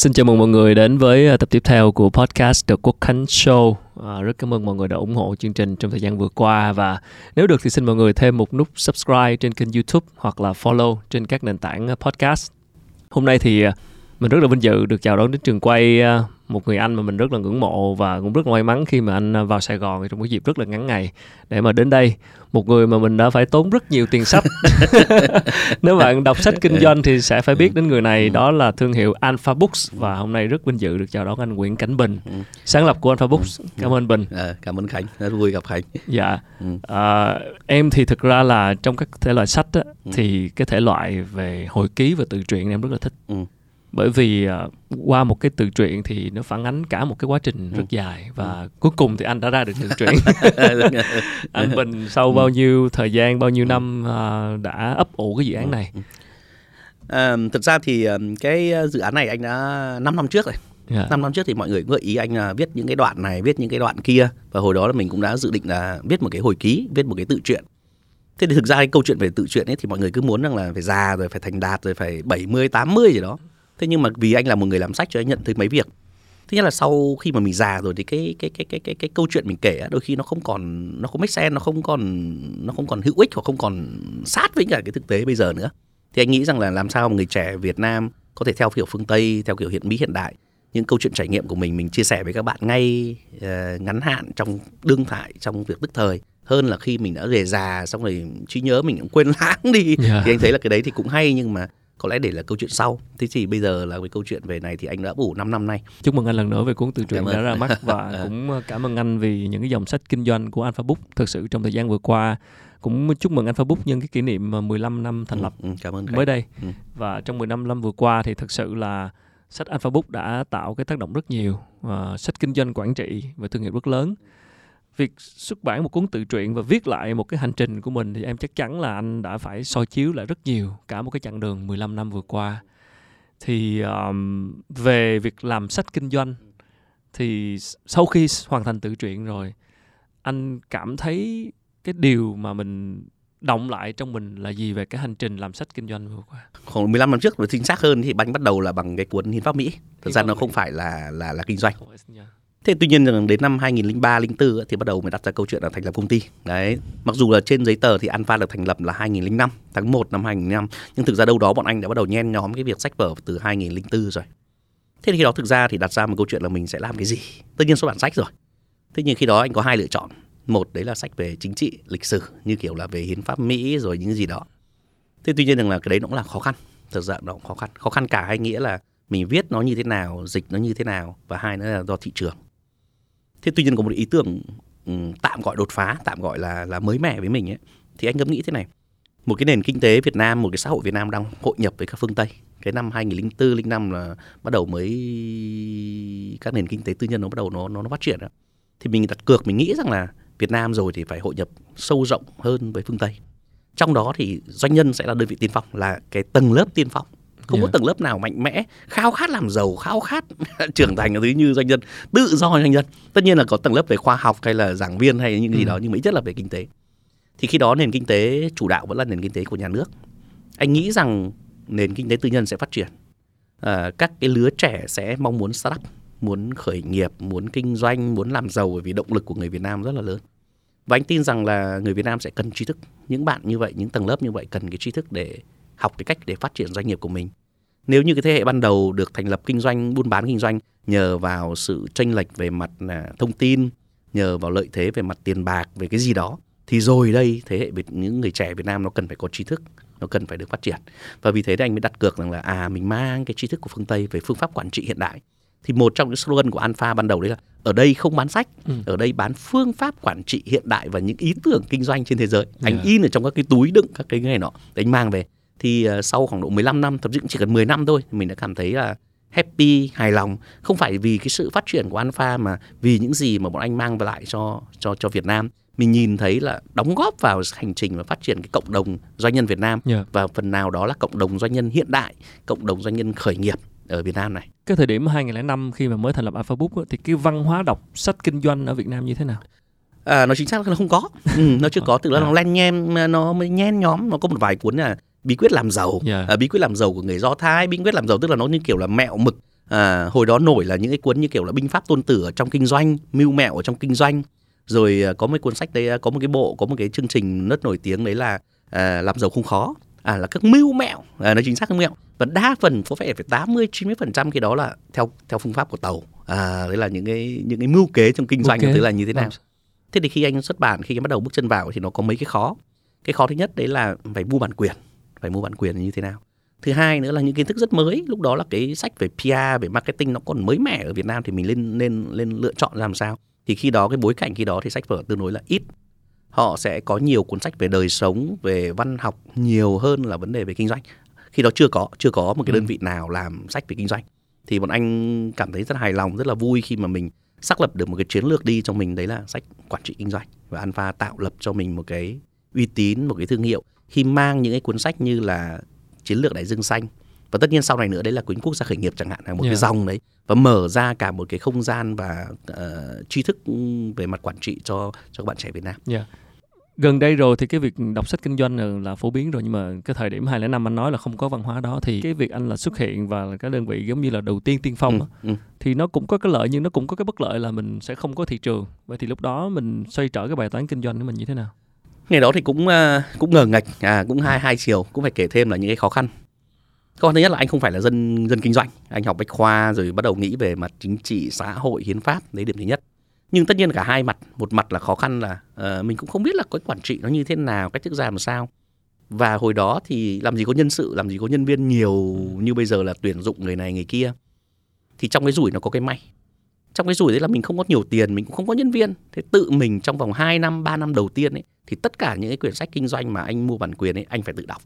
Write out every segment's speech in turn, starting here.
Xin chào mừng mọi người đến với à, tập tiếp theo của podcast The Quốc Khánh Show. À, rất cảm ơn mọi người đã ủng hộ chương trình trong thời gian vừa qua và nếu được thì xin mọi người thêm một nút subscribe trên kênh YouTube hoặc là follow trên các nền tảng à, podcast. Hôm nay thì à, mình rất là vinh dự được chào đón đến trường quay một người anh mà mình rất là ngưỡng mộ và cũng rất là may mắn khi mà anh vào Sài Gòn trong cái dịp rất là ngắn ngày để mà đến đây. Một người mà mình đã phải tốn rất nhiều tiền sách. Nếu bạn đọc sách kinh doanh thì sẽ phải biết đến người này đó là thương hiệu Alpha Books và hôm nay rất vinh dự được chào đón anh Nguyễn Cảnh Bình sáng lập của Alpha Books. Cảm ơn Bình. À, cảm ơn Khánh. Rất vui gặp Khánh. Dạ. À, em thì thực ra là trong các thể loại sách á, thì cái thể loại về hồi ký và tự truyện em rất là thích. Ừ bởi vì uh, qua một cái tự truyện thì nó phản ánh cả một cái quá trình rất ừ. dài và ừ. cuối cùng thì anh đã ra được tự truyện anh bình sau ừ. bao nhiêu thời gian bao nhiêu ừ. năm uh, đã ấp ủ cái dự án này à, thực ra thì cái dự án này anh đã 5 năm trước rồi Yeah. Dạ. 5 năm trước thì mọi người gợi ý anh là viết những cái đoạn này, viết những cái đoạn kia và hồi đó là mình cũng đã dự định là viết một cái hồi ký, viết một cái tự truyện. Thế thì thực ra cái câu chuyện về tự truyện ấy thì mọi người cứ muốn rằng là phải già rồi phải thành đạt rồi phải 70 80 gì đó thế nhưng mà vì anh là một người làm sách cho anh nhận thấy mấy việc thứ nhất là sau khi mà mình già rồi thì cái cái cái cái cái cái câu chuyện mình kể đôi khi nó không còn nó không make sense nó không còn nó không còn hữu ích hoặc không còn sát với cả cái thực tế bây giờ nữa thì anh nghĩ rằng là làm sao một người trẻ Việt Nam có thể theo kiểu phương Tây theo kiểu hiện Mỹ hiện đại những câu chuyện trải nghiệm của mình mình chia sẻ với các bạn ngay uh, ngắn hạn trong đương thải trong việc tức thời hơn là khi mình đã về già xong rồi trí nhớ mình cũng quên lãng đi yeah. Dạ. thì anh thấy là cái đấy thì cũng hay nhưng mà có lẽ để là câu chuyện sau. Thế thì bây giờ là cái câu chuyện về này thì anh đã ủ 5 năm nay. Chúc mừng anh lần nữa về cuốn tự truyện đã ra mắt và cũng ờ, cảm ơn anh vì những cái dòng sách kinh doanh của Alpha Book thực sự trong thời gian vừa qua. Cũng chúc mừng Alpha Book nhân cái kỷ niệm 15 năm thành ừ, lập ừ, cảm ơn mới đây. Ừ. và trong 15 năm vừa qua thì thực sự là sách Alpha Book đã tạo cái tác động rất nhiều uh, sách kinh doanh quản trị và thương hiệu rất lớn việc xuất bản một cuốn tự truyện và viết lại một cái hành trình của mình thì em chắc chắn là anh đã phải soi chiếu lại rất nhiều cả một cái chặng đường 15 năm vừa qua. Thì um, về việc làm sách kinh doanh thì sau khi hoàn thành tự truyện rồi anh cảm thấy cái điều mà mình động lại trong mình là gì về cái hành trình làm sách kinh doanh vừa qua? Khoảng 15 năm trước và chính xác hơn thì bánh bắt đầu là bằng cái cuốn Hiến pháp Mỹ. Thực ra nó không phải là là là kinh doanh. Thế tuy nhiên rằng đến năm 2003 04 thì bắt đầu mới đặt ra câu chuyện là thành lập công ty. Đấy, mặc dù là trên giấy tờ thì Alpha được thành lập là 2005, tháng 1 năm 2005, nhưng thực ra đâu đó bọn anh đã bắt đầu nhen nhóm cái việc sách vở từ 2004 rồi. Thế thì khi đó thực ra thì đặt ra một câu chuyện là mình sẽ làm cái gì? Tất nhiên xuất bản sách rồi. Thế nhưng khi đó anh có hai lựa chọn. Một đấy là sách về chính trị, lịch sử như kiểu là về hiến pháp Mỹ rồi những gì đó. Thế tuy nhiên rằng là cái đấy nó cũng là khó khăn. Thực ra nó cũng khó khăn. Khó khăn cả hai nghĩa là mình viết nó như thế nào, dịch nó như thế nào và hai nữa là do thị trường thế tuy nhiên có một ý tưởng ừ, tạm gọi đột phá tạm gọi là là mới mẻ với mình ấy thì anh ngẫm nghĩ thế này. Một cái nền kinh tế Việt Nam một cái xã hội Việt Nam đang hội nhập với các phương Tây. Cái năm 2004 05 là bắt đầu mới các nền kinh tế tư nhân nó bắt đầu nó nó, nó phát triển đó. thì mình đặt cược mình nghĩ rằng là Việt Nam rồi thì phải hội nhập sâu rộng hơn với phương Tây. Trong đó thì doanh nhân sẽ là đơn vị tiên phong là cái tầng lớp tiên phong không yeah. có tầng lớp nào mạnh mẽ khao khát làm giàu khao khát trưởng thành thứ như doanh nhân tự do doanh nhân. Tất nhiên là có tầng lớp về khoa học hay là giảng viên hay những gì ừ. đó nhưng mà ít nhất là về kinh tế. Thì khi đó nền kinh tế chủ đạo vẫn là nền kinh tế của nhà nước. Anh nghĩ rằng nền kinh tế tư nhân sẽ phát triển. À, các cái lứa trẻ sẽ mong muốn start up muốn khởi nghiệp muốn kinh doanh muốn làm giàu bởi vì động lực của người Việt Nam rất là lớn. Và anh tin rằng là người Việt Nam sẽ cần tri thức. Những bạn như vậy những tầng lớp như vậy cần cái tri thức để học cái cách để phát triển doanh nghiệp của mình nếu như cái thế hệ ban đầu được thành lập kinh doanh buôn bán kinh doanh nhờ vào sự tranh lệch về mặt à, thông tin nhờ vào lợi thế về mặt tiền bạc về cái gì đó thì rồi đây thế hệ những người trẻ Việt Nam nó cần phải có tri thức nó cần phải được phát triển và vì thế thì anh mới đặt cược rằng là à mình mang cái tri thức của phương Tây về phương pháp quản trị hiện đại thì một trong những slogan của Alpha ban đầu đấy là ở đây không bán sách, ừ. ở đây bán phương pháp quản trị hiện đại và những ý tưởng kinh doanh trên thế giới. Yeah. Anh in ở trong các cái túi đựng các cái này nọ để anh mang về thì uh, sau khoảng độ 15 năm thậm chí chỉ cần 10 năm thôi mình đã cảm thấy là happy hài lòng không phải vì cái sự phát triển của Alpha mà vì những gì mà bọn anh mang về lại cho cho cho Việt Nam mình nhìn thấy là đóng góp vào hành trình và phát triển cái cộng đồng doanh nhân Việt Nam yeah. và phần nào đó là cộng đồng doanh nhân hiện đại cộng đồng doanh nhân khởi nghiệp ở Việt Nam này. Cái thời điểm 2005 khi mà mới thành lập Alpha Book thì cái văn hóa đọc sách kinh doanh ở Việt Nam như thế nào? À, nó chính xác là không có, ừ, nó chưa có, từ là nó len nhem, nó mới nhen nhóm, nó có một vài cuốn là bí quyết làm giàu yeah. à, bí quyết làm giàu của người do thái bí quyết làm giàu tức là nó như kiểu là mẹo mực. À, hồi đó nổi là những cái cuốn như kiểu là binh pháp tôn tử ở trong kinh doanh mưu mẹo ở trong kinh doanh. Rồi à, có một cuốn sách đấy à, có một cái bộ có một cái chương trình rất nổi tiếng đấy là à, làm giàu không khó. À là các mưu mẹo. À, nó chính xác các mẹo. Và đa phần có vẻ phải 80 90 phần trăm cái đó là theo theo phương pháp của tàu. À đấy là những cái những cái mưu kế trong kinh doanh okay. tức là như thế nào. Thế thì khi anh xuất bản khi anh bắt đầu bước chân vào thì nó có mấy cái khó. Cái khó thứ nhất đấy là phải mua bản quyền phải mua bản quyền như thế nào. Thứ hai nữa là những kiến thức rất mới lúc đó là cái sách về PR về marketing nó còn mới mẻ ở Việt Nam thì mình lên lên lên lựa chọn làm sao. Thì khi đó cái bối cảnh khi đó thì sách vở tương đối là ít. Họ sẽ có nhiều cuốn sách về đời sống về văn học nhiều hơn là vấn đề về kinh doanh. Khi đó chưa có chưa có một cái đơn ừ. vị nào làm sách về kinh doanh. Thì bọn anh cảm thấy rất hài lòng rất là vui khi mà mình xác lập được một cái chiến lược đi cho mình đấy là sách quản trị kinh doanh và Alpha tạo lập cho mình một cái uy tín một cái thương hiệu khi mang những cái cuốn sách như là chiến lược đại dương xanh và tất nhiên sau này nữa đấy là cuốn quốc gia khởi nghiệp chẳng hạn là một yeah. cái dòng đấy và mở ra cả một cái không gian và uh, tri thức về mặt quản trị cho cho các bạn trẻ Việt Nam. Yeah. Gần đây rồi thì cái việc đọc sách kinh doanh là, là phổ biến rồi nhưng mà cái thời điểm 2005 anh nói là không có văn hóa đó thì cái việc anh là xuất hiện và cái đơn vị giống như là đầu tiên tiên phong ừ, ừ. thì nó cũng có cái lợi nhưng nó cũng có cái bất lợi là mình sẽ không có thị trường. Vậy thì lúc đó mình xoay trở cái bài toán kinh doanh của mình như thế nào? Ngày đó thì cũng uh, cũng ngờ ngạch à cũng hai hai chiều cũng phải kể thêm là những cái khó khăn Câu thứ nhất là anh không phải là dân dân kinh doanh, anh học bách khoa rồi bắt đầu nghĩ về mặt chính trị, xã hội, hiến pháp, đấy điểm thứ nhất. Nhưng tất nhiên cả hai mặt, một mặt là khó khăn là uh, mình cũng không biết là cái quản trị nó như thế nào, cách thức ra làm sao. Và hồi đó thì làm gì có nhân sự, làm gì có nhân viên nhiều như bây giờ là tuyển dụng người này người kia. Thì trong cái rủi nó có cái may. Trong cái rủi đấy là mình không có nhiều tiền, mình cũng không có nhân viên. Thế tự mình trong vòng 2 năm, 3 năm đầu tiên ấy thì tất cả những cái quyển sách kinh doanh mà anh mua bản quyền ấy anh phải tự đọc.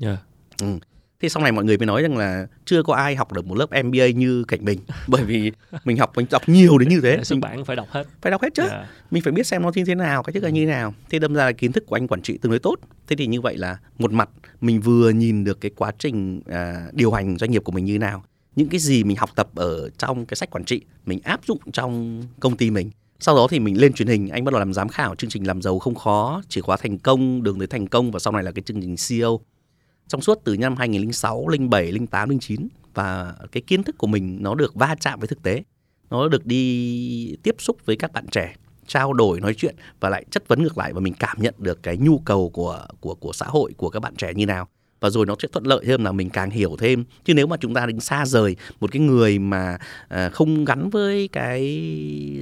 Yeah. Ừ thế sau này mọi người mới nói rằng là chưa có ai học được một lớp MBA như cảnh mình bởi vì mình học mình đọc nhiều đến như thế xuất bản phải đọc hết phải đọc hết chứ yeah. Mình phải biết xem nó như thế nào cái thức là như thế nào thế đâm ra là kiến thức của anh quản trị tương đối tốt thế thì như vậy là một mặt mình vừa nhìn được cái quá trình à, điều hành doanh nghiệp của mình như thế nào những cái gì mình học tập ở trong cái sách quản trị mình áp dụng trong công ty mình. Sau đó thì mình lên truyền hình anh bắt đầu làm giám khảo chương trình làm giàu không khó chìa khóa thành công đường tới thành công và sau này là cái chương trình CEO trong suốt từ năm 2006, 07, 08, 09 và cái kiến thức của mình nó được va chạm với thực tế. Nó được đi tiếp xúc với các bạn trẻ, trao đổi nói chuyện và lại chất vấn ngược lại và mình cảm nhận được cái nhu cầu của của của xã hội của các bạn trẻ như nào và rồi nó sẽ thuận lợi thêm là mình càng hiểu thêm. Chứ nếu mà chúng ta đánh xa rời một cái người mà à, không gắn với cái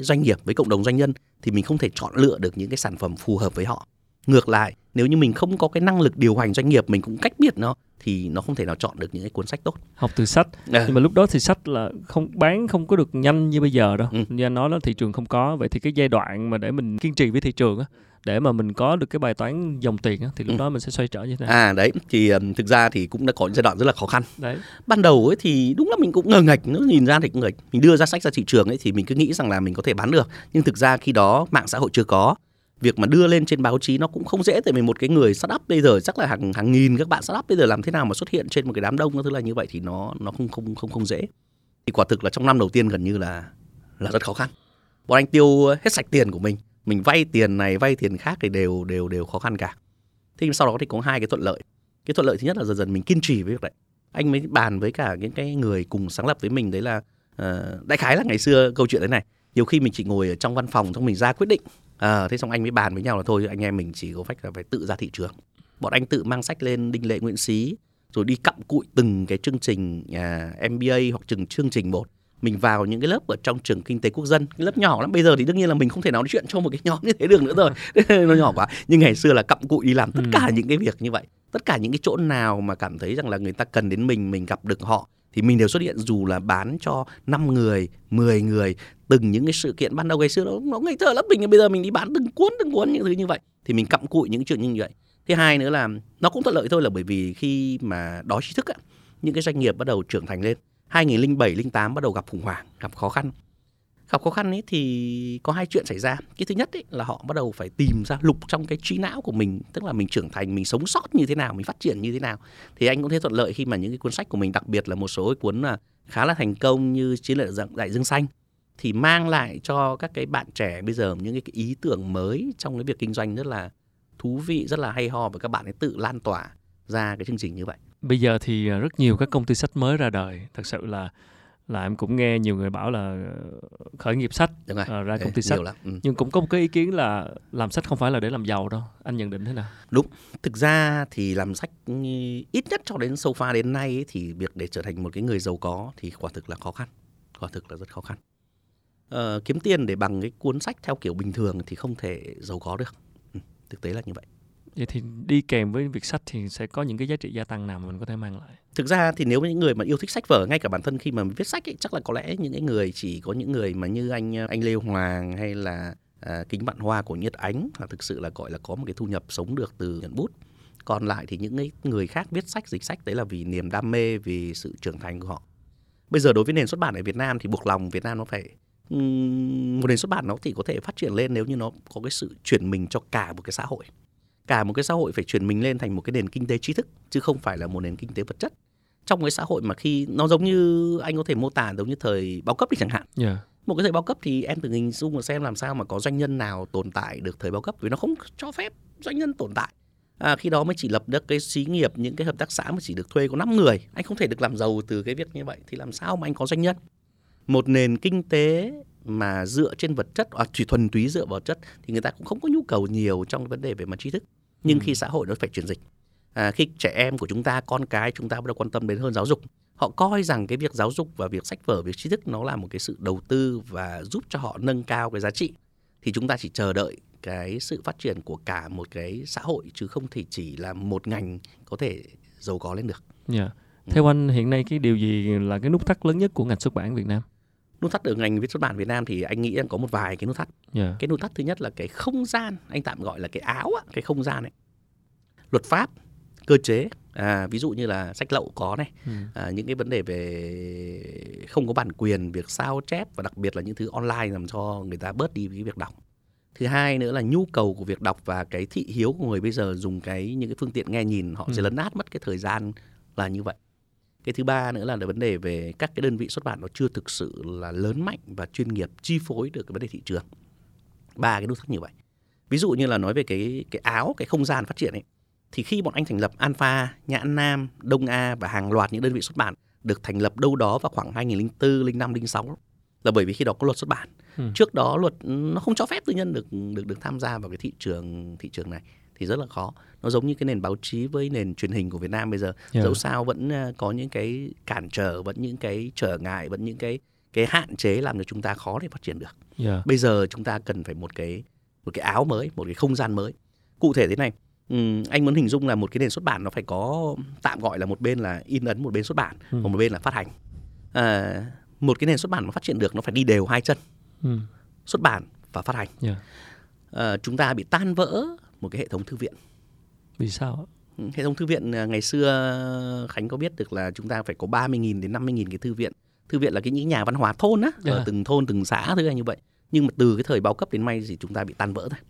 doanh nghiệp, với cộng đồng doanh nhân, thì mình không thể chọn lựa được những cái sản phẩm phù hợp với họ. Ngược lại nếu như mình không có cái năng lực điều hành doanh nghiệp mình cũng cách biệt nó thì nó không thể nào chọn được những cái cuốn sách tốt. Học từ sách. À. nhưng mà lúc đó thì sách là không bán không có được nhanh như bây giờ đâu. Ừ. như anh nói đó thị trường không có. Vậy thì cái giai đoạn mà để mình kiên trì với thị trường á để mà mình có được cái bài toán dòng tiền á, thì lúc ừ. đó mình sẽ xoay trở như thế nào? À đấy. Thì um, thực ra thì cũng đã có giai đoạn rất là khó khăn. Đấy. Ban đầu ấy thì đúng là mình cũng ngờ ngạch nó nhìn ra thì cũng ngờ mình đưa ra sách ra thị trường ấy thì mình cứ nghĩ rằng là mình có thể bán được. Nhưng thực ra khi đó mạng xã hội chưa có việc mà đưa lên trên báo chí nó cũng không dễ tại vì một cái người startup bây giờ chắc là hàng hàng nghìn các bạn startup bây giờ làm thế nào mà xuất hiện trên một cái đám đông thứ là như vậy thì nó nó không không không không dễ. Thì quả thực là trong năm đầu tiên gần như là là rất khó khăn. Bọn anh tiêu hết sạch tiền của mình mình vay tiền này vay tiền khác thì đều đều đều khó khăn cả. Thế nhưng sau đó thì có hai cái thuận lợi. Cái thuận lợi thứ nhất là dần dần mình kiên trì với việc đấy. Anh mới bàn với cả những cái người cùng sáng lập với mình đấy là uh, đại khái là ngày xưa câu chuyện thế này. Nhiều khi mình chỉ ngồi ở trong văn phòng xong mình ra quyết định à, thế xong anh mới bàn với nhau là thôi anh em mình chỉ có phách là phải tự ra thị trường. Bọn anh tự mang sách lên đinh lệ nguyễn xí rồi đi cặm cụi từng cái chương trình à, MBA hoặc từng chương trình một. Mình vào những cái lớp ở trong trường kinh tế quốc dân cái lớp nhỏ lắm. Bây giờ thì đương nhiên là mình không thể nói chuyện cho một cái nhóm như thế được nữa rồi. Nó nhỏ quá. Nhưng ngày xưa là cặm cụi đi làm tất ừ. cả những cái việc như vậy. Tất cả những cái chỗ nào mà cảm thấy rằng là người ta cần đến mình mình gặp được họ thì mình đều xuất hiện dù là bán cho 5 người, 10 người, từng những cái sự kiện ban đầu ngày xưa nó nó ngây thơ lắm mình bây giờ mình đi bán từng cuốn từng cuốn những thứ như vậy thì mình cặm cụi những chuyện như vậy. Thứ hai nữa là nó cũng thuận lợi thôi là bởi vì khi mà đói trí thức á, những cái doanh nghiệp bắt đầu trưởng thành lên. 2007 08 bắt đầu gặp khủng hoảng, gặp khó khăn gặp khó khăn ấy thì có hai chuyện xảy ra. Cái thứ nhất ấy là họ bắt đầu phải tìm ra lục trong cái trí não của mình, tức là mình trưởng thành, mình sống sót như thế nào, mình phát triển như thế nào. Thì anh cũng thấy thuận lợi khi mà những cái cuốn sách của mình, đặc biệt là một số cái cuốn là khá là thành công như chiến lược dạng đại dương xanh, thì mang lại cho các cái bạn trẻ bây giờ những cái ý tưởng mới trong cái việc kinh doanh rất là thú vị, rất là hay ho và các bạn ấy tự lan tỏa ra cái chương trình như vậy. Bây giờ thì à, rất nhiều các công ty sách mới ra đời. Thật sự là là em cũng nghe nhiều người bảo là khởi nghiệp sách Đúng rồi. ờ, ra công ty sách lắm. Ừ. nhưng cũng có một cái ý kiến là làm sách không phải là để làm giàu đâu anh nhận định thế nào Thực ra thì làm sách ít nhất cho đến so far đến nay ấy, thì việc để trở thành một cái người giàu có thì quả thực là khó khăn, quả thực là rất khó khăn. Ờ, kiếm tiền để bằng cái cuốn sách theo kiểu bình thường thì không thể giàu có được. Ừ, thực tế là như vậy vậy thì đi kèm với việc sách thì sẽ có những cái giá trị gia tăng nào mà mình có thể mang lại Thực ra thì nếu những người mà yêu thích sách vở ngay cả bản thân khi mà viết sách ấy, chắc là có lẽ những cái người chỉ có những người mà như anh ờ, anh Lê Hoàng hay là à, kính bạn hoa của Nhất Ánh là thực sự là gọi là có một cái thu nhập sống được từ nhận bút. Còn lại thì những cái người khác viết sách dịch sách đấy là vì niềm đam mê vì sự trưởng thành của họ. Bây giờ đối với nền xuất bản ở Việt Nam thì buộc lòng Việt Nam nó phải một nền xuất bản nó chỉ có thể phát triển lên nếu như nó có cái sự chuyển mình cho cả một cái xã hội cả một cái xã hội phải chuyển mình lên thành một cái nền kinh tế trí thức chứ không phải là một nền kinh tế vật chất. Trong cái xã hội mà khi nó giống như anh có thể mô tả giống như thời bao cấp đi chẳng hạn. Yeah. một cái thời bao cấp thì em thử hình dung mà xem làm sao mà có doanh nhân nào tồn tại được thời bao cấp vì nó không cho phép doanh nhân tồn tại. À, khi đó mới chỉ lập được cái xí nghiệp những cái hợp tác xã mà chỉ được thuê có 5 người. Anh không thể được làm giàu từ cái việc như vậy thì làm sao mà anh có doanh nhân? Một nền kinh tế mà dựa trên vật chất à, chỉ thuần túy dựa vào chất thì người ta cũng không có nhu cầu nhiều trong vấn đề về mặt trí thức nhưng Ừ. khi xã hội nó phải chuyển dịch à, khi trẻ em của chúng ta con cái chúng ta bắt đầu quan tâm đến hơn giáo dục họ coi rằng cái việc giáo dục và việc sách vở việc trí thức nó là một cái sự đầu tư và giúp cho họ nâng cao cái giá trị thì chúng ta chỉ chờ đợi cái sự phát triển của cả một cái xã hội chứ không thể chỉ là một ngành có thể giàu có lên được Yeah. Ừ. Theo anh hiện nay cái điều gì là cái nút thắt lớn nhất của ngành xuất bản Việt Nam? Nút thắt ở ngành viết xuất bản Việt Nam thì anh nghĩ rằng có một vài cái nút thắt Yeah. cái nút thắt thứ nhất là cái không gian anh tạm gọi là cái áo á, cái không gian ấy luật pháp cơ chế à, ví dụ như là sách lậu có này Ừ. à, những cái vấn đề về không có bản quyền việc sao chép và đặc biệt là những thứ online làm cho người ta bớt đi cái việc đọc thứ hai nữa là nhu cầu của việc đọc và cái thị hiếu của người bây giờ dùng cái những cái phương tiện nghe nhìn họ Ừ. sẽ lấn át mất cái thời gian là như vậy cái thứ ba nữa là vấn đề về các cái đơn vị xuất bản nó chưa thực sự là lớn mạnh và chuyên nghiệp chi phối được cái vấn đề thị trường ba cái nút thắt như vậy ví dụ như là nói về cái cái áo cái không gian phát triển ấy thì khi bọn anh thành lập Alpha, Nhãn Nam, Đông A và hàng loạt những đơn vị xuất bản được thành lập đâu đó vào khoảng 2004, 05, 06 là bởi vì khi đó có luật xuất bản. Ừ. Trước đó luật nó không cho phép tư nhân được được được tham gia vào cái thị trường thị trường này thì rất là khó. Nó giống như cái nền báo chí với nền truyền hình của Việt Nam bây giờ Yeah. dẫu sao vẫn ờ, có những cái cản trở, vẫn những cái trở ngại, vẫn những cái cái hạn chế làm cho chúng ta khó để phát triển được Yeah. bây giờ chúng ta cần phải một cái một cái áo mới một cái không gian mới cụ thể thế này ừm, anh muốn hình dung là một cái nền xuất bản nó phải có tạm gọi là một bên là in ấn một bên xuất bản Ừ. một bên là phát hành à, một cái nền xuất bản mà phát triển được nó phải đi đều hai chân Ừ. xuất bản và phát hành Yeah. à, chúng ta bị tan vỡ một cái hệ thống thư viện. Vì sao? Ừ, hệ thống thư viện à, ngày xưa Khánh có biết được là chúng ta phải có 30.000 đến 50.000 cái thư viện. Thư viện là cái những nhà văn hóa thôn á ở Yeah. từng thôn từng xã thứ như vậy. Nhưng mà từ cái thời bao cấp đến nay thì chúng ta bị tan vỡ rồi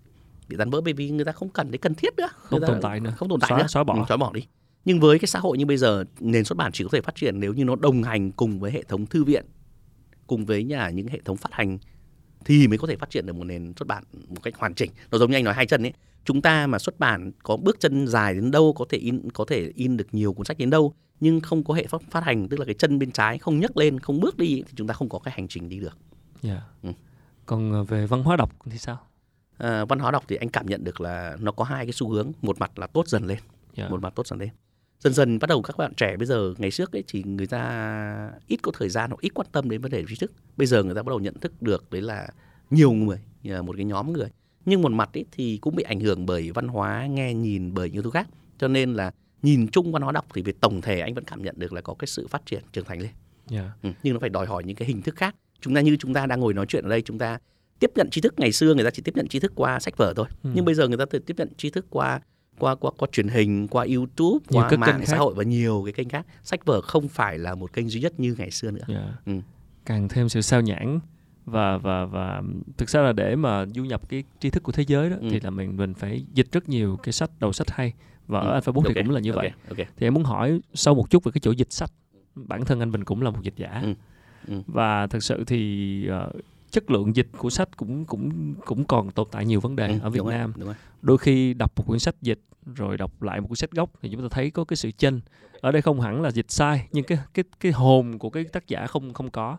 bị tan vỡ bởi vì người ta không cần đến cần thiết nữa. Không tồn tại nữa. không tồn tại Xóa- nữa. xóa bỏ. Ừ, xóa bỏ đi. Nhưng với cái xã hội như bây giờ nền xuất bản chỉ có thể phát triển nếu như nó đồng hành cùng với hệ thống thư viện cùng với nhà những hệ thống phát hành thì mới có thể phát triển được một nền xuất bản một cách hoàn chỉnh. Nó giống như anh nói hai chân ấy chúng ta mà xuất bản có bước chân dài đến đâu có thể in có thể in được nhiều cuốn sách đến đâu nhưng không có hệ phát, phát hành tức là cái chân bên trái không nhấc lên không bước đi thì chúng ta không có cái hành trình đi được Yeah. Ừ. Còn ờ, về văn hóa đọc thì sao? à, văn hóa đọc thì anh cảm nhận được là nó có hai cái xu hướng một mặt là tốt dần lên Yeah. một mặt tốt dần lên dần dần bắt đầu các bạn trẻ bây giờ ngày trước ấy thì người ta ít có thời gian hoặc ít quan tâm đến vấn đề trí thức bây giờ người ta bắt đầu nhận thức được đấy là nhiều người như một cái nhóm người nhưng một mặt ấy thì cũng bị ảnh hưởng bởi văn hóa nghe nhìn bởi những thứ khác cho nên là nhìn chung văn hóa đọc thì về tổng thể anh vẫn cảm nhận được là có cái sự phát triển trưởng thành lên Yeah. ừ. nhưng nó phải đòi hỏi những cái hình thức khác chúng ta như chúng ta đang ngồi nói chuyện ở đây chúng ta tiếp nhận tri thức ngày xưa người ta chỉ tiếp nhận tri thức qua sách vở thôi Ừ. nhưng bây giờ người ta tiếp nhận tri thức qua qua qua qua truyền hình qua YouTube Nhiều qua các kênh mạng xã hội và nhiều cái kênh khác sách vở không phải là một kênh duy nhất như ngày xưa nữa Yeah. Ừ. Càng thêm sự sao nhãn và và và thực ra là để mà du nhập cái tri thức của thế giới đó Ừ. thì là mình mình phải dịch rất nhiều cái sách đầu sách hay và ở Ừ. Alpha Book thì Ok, cũng là như ok, vậy. ok. Thì em muốn hỏi sâu một chút về cái chỗ dịch sách. Bản thân anh Bình cũng là một dịch giả. Ừ, ừ. Và thực sự thì ờ, chất lượng dịch của sách cũng cũng cũng còn tồn tại nhiều vấn đề Ừ, ở Việt đúng rồi, Nam đúng rồi. đôi khi đọc một quyển sách dịch rồi đọc lại một cuốn sách gốc thì chúng ta thấy có cái sự chênh ở đây không hẳn là dịch sai nhưng cái cái cái hồn của cái tác giả không không có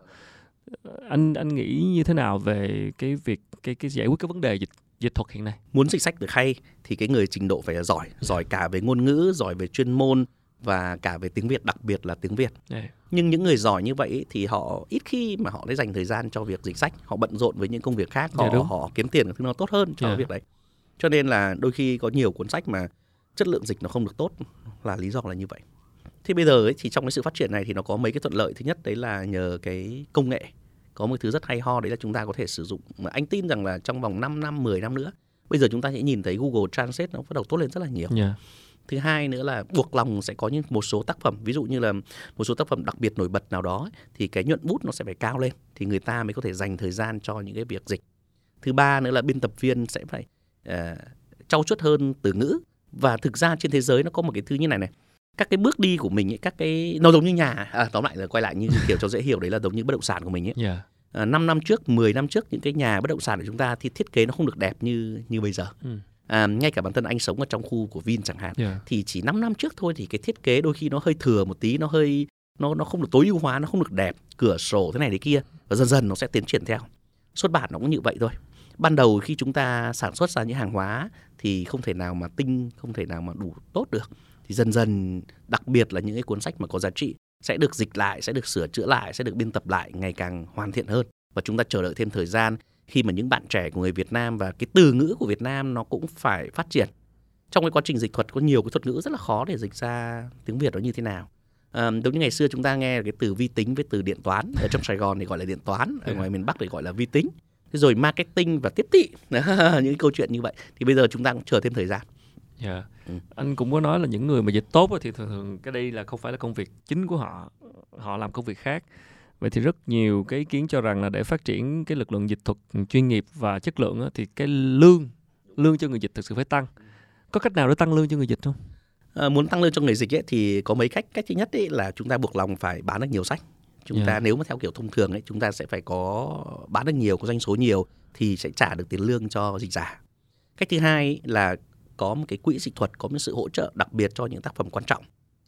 anh anh nghĩ như thế nào về cái việc cái cái giải quyết cái vấn đề dịch dịch thuật hiện nay muốn dịch sách được hay thì cái người trình độ phải là giỏi giỏi cả về ngôn ngữ giỏi về chuyên môn và cả về tiếng việt đặc biệt là tiếng việt Đây. nhưng những người giỏi như vậy thì họ ít khi mà họ ได้ dành thời gian cho việc dịch sách họ bận rộn với những công việc khác họ Dạ, đúng. họ kiếm tiền thứ nó tốt hơn cho Dạ. cái việc đấy cho nên là đôi khi có nhiều cuốn sách mà chất lượng dịch nó không được tốt là lý do là như vậy thì bây giờ ấy, thì trong cái sự phát triển này thì nó có mấy cái thuận lợi. Thứ nhất đấy là nhờ cái công nghệ. Có một thứ rất hay ho đấy là chúng ta có thể sử dụng. Mà anh tin rằng là trong vòng 5 năm 10 năm nữa bây giờ chúng ta sẽ nhìn thấy Google Translate nó bắt đầu tốt lên rất là nhiều. Dạ. thứ hai nữa là buộc lòng sẽ có những một số tác phẩm ví dụ như là một số tác phẩm đặc biệt nổi bật nào đó thì cái nhuận bút nó sẽ phải cao lên thì người ta mới có thể dành thời gian cho những cái việc dịch. Thứ ba nữa là biên tập viên sẽ phải uh, trau chuốt hơn từ ngữ. Và thực ra trên thế giới nó có một cái thứ như này này các cái bước đi của mình ấy, các cái nó giống như nhà à, tóm lại là quay lại như kiểu cho dễ hiểu đấy là giống như bất động sản của mình ấy Dạ. à, 5 năm trước 10 năm trước những cái nhà bất động sản của chúng ta thì thiết kế nó không được đẹp như như bây giờ Ừ. à, ngay cả bản thân anh sống ở trong khu của Vin chẳng hạn Dạ. thì chỉ 5 năm trước thôi thì cái thiết kế đôi khi nó hơi thừa một tí nó hơi nó nó không được tối ưu hóa nó không được đẹp cửa sổ thế này thế kia và dần dần nó sẽ tiến triển theo xuất bản nó cũng như vậy thôi ban đầu khi chúng ta sản xuất ra những hàng hóa thì không thể nào mà tinh không thể nào mà đủ tốt được thì dần dần đặc biệt là những cái cuốn sách mà có giá trị sẽ được dịch lại sẽ được sửa chữa lại sẽ được biên tập lại ngày càng hoàn thiện hơn. Và chúng ta chờ đợi thêm thời gian khi mà những bạn trẻ của người Việt Nam và cái từ ngữ của Việt Nam nó cũng phải phát triển. Trong cái quá trình dịch thuật có nhiều cái thuật ngữ rất là khó để dịch ra tiếng Việt nó như thế nào. À, giống như ngày xưa chúng ta nghe cái từ vi tính với từ điện toán ở trong Sài Gòn thì gọi là điện toán ở ngoài miền Bắc thì gọi là vi tính. Thế rồi marketing và tiếp thị. Những câu chuyện như vậy. Thì bây giờ chúng ta cũng chờ thêm thời gian. Dạ. Ừ. Anh cũng có nói là những người mà dịch tốt thì thường thường cái đây là không phải là công việc chính của họ, họ làm công việc khác. Vậy thì rất nhiều cái ý kiến cho rằng là để phát triển cái lực lượng dịch thuật chuyên nghiệp và chất lượng thì cái lương lương cho người dịch thực sự phải tăng. Có cách nào để tăng lương cho người dịch không? à, muốn tăng lương cho người dịch ấy, thì có mấy cách cách thứ nhất ấy là chúng ta buộc lòng phải bán được nhiều sách chúng Dạ. ta nếu mà theo kiểu thông thường ấy chúng ta sẽ phải có bán được nhiều có doanh số nhiều thì sẽ trả được tiền lương cho dịch giả cách thứ hai ấy là có một cái quỹ dịch thuật có một sự hỗ trợ đặc biệt cho những tác phẩm quan trọng.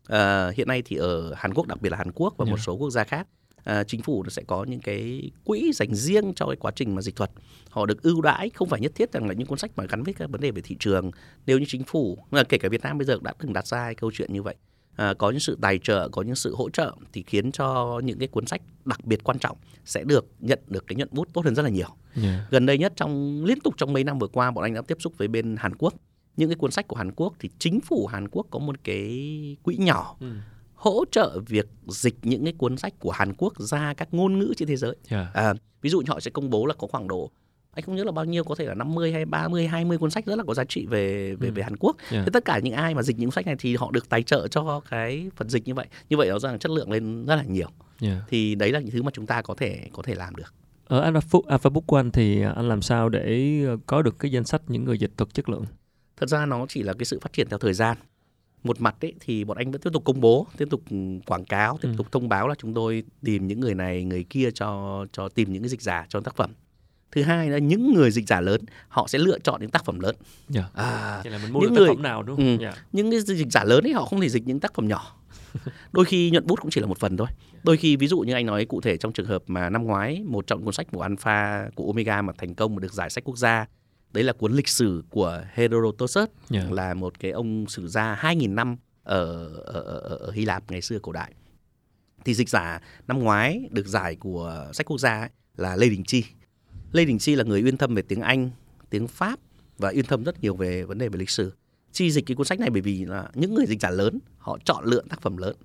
À, hiện nay thì ở Hàn Quốc đặc biệt là Hàn Quốc và một Dạ. số quốc gia khác à, chính phủ nó sẽ có những cái quỹ dành riêng cho cái quá trình mà dịch thuật. Họ được ưu đãi không phải nhất thiết rằng là những cuốn sách mà gắn với các vấn đề về thị trường. Nếu như chính phủ mà kể cả Việt Nam bây giờ đã từng đặt ra cái câu chuyện như vậy. À, có những sự tài trợ có những sự hỗ trợ thì khiến cho những cái cuốn sách đặc biệt quan trọng sẽ được nhận được cái nhuận bút tốt hơn rất là nhiều. Dạ. gần đây nhất trong liên tục trong mấy năm vừa qua bọn anh đã tiếp xúc với bên Hàn Quốc những cái cuốn sách của Hàn Quốc thì chính phủ Hàn Quốc có một cái quỹ nhỏ Ừ. hỗ trợ việc dịch những cái cuốn sách của Hàn Quốc ra các ngôn ngữ trên thế giới Dạ. à, ví dụ họ sẽ công bố là có khoảng độ anh không nhớ là bao nhiêu có thể là 50 hay 30 20 cuốn sách rất là có giá trị về về Ừ. về Hàn Quốc. Dạ. Thế tất cả những ai mà dịch những sách này thì họ được tài trợ cho cái phần dịch như vậy. Như vậy nó rằng chất lượng lên rất là nhiều. Dạ. Thì đấy là những thứ mà chúng ta có thể có thể làm được. Ở Alpha, Book- anh thì anh làm sao để ờ, có được cái danh sách những người dịch thuật chất lượng? Thật ra nó chỉ là cái sự phát triển theo thời gian. Một mặt ấy thì bọn anh vẫn tiếp tục công bố, tiếp tục quảng cáo, tiếp Ừ. tục thông báo là chúng tôi tìm những người này, người kia cho cho tìm những cái dịch giả cho tác phẩm. Thứ hai là những người dịch giả lớn họ sẽ lựa chọn những tác phẩm lớn. Dạ. À, là mình mua những được người- tác phẩm nào đúng không? Ừ. Dạ. những cái dịch giả lớn ấy họ không thể dịch những tác phẩm nhỏ đôi khi nhuận bút cũng chỉ là một phần thôi đôi khi ví dụ như anh nói cụ thể trong trường hợp mà năm ngoái một trong cuốn sách của Alpha của Omega mà thành công mà được giải sách quốc gia đấy là cuốn lịch sử của Herodotus Dạ. là một cái ông sử gia 2.000 năm ở, ở, ở, ở Hy Lạp ngày xưa cổ đại. Thì dịch giả năm ngoái được giải của sách quốc gia ấy là Lê Đình Chi. Lê Đình Chi là người uyên thâm về tiếng Anh tiếng Pháp và uyên thâm rất nhiều về vấn đề về lịch sử. Chi dịch cái cuốn sách này bởi vì là những người dịch giả lớn họ chọn lựa tác phẩm lớn.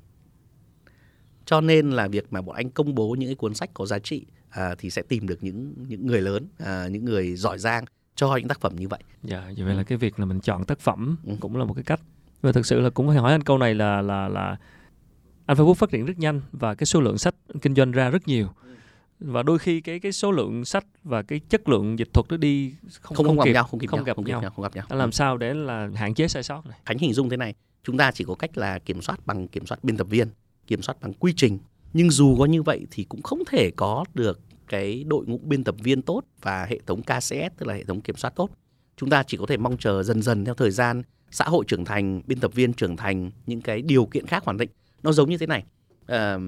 Cho nên là việc mà bọn anh công bố những cái cuốn sách có giá trị à, thì sẽ tìm được những những người lớn à, những người giỏi giang cho những tác phẩm như vậy Dạ, vậy là cái việc là mình chọn tác phẩm Ừ. cũng là một cái cách. Và thực sự là cũng phải hỏi anh câu này là là là Alpha Book phát triển rất nhanh và cái số lượng sách kinh doanh ra rất nhiều. Và đôi khi cái cái số lượng sách và cái chất lượng dịch thuật nó đi không không không, gặp kịp. nhau không kịp không nhau gặp không kịp nhau. nhau không gặp nhau Anh làm sao để là hạn chế sai sót này? Khánh hình dung thế này, chúng ta chỉ có cách là kiểm soát bằng kiểm soát biên tập viên, kiểm soát bằng quy trình. Nhưng dù có như vậy thì cũng không thể có được cái đội ngũ biên tập viên tốt và hệ thống KCS tức là hệ thống kiểm soát tốt chúng ta chỉ có thể mong chờ dần dần theo thời gian xã hội trưởng thành biên tập viên trưởng thành những cái điều kiện khác hoàn định nó giống như thế này uh,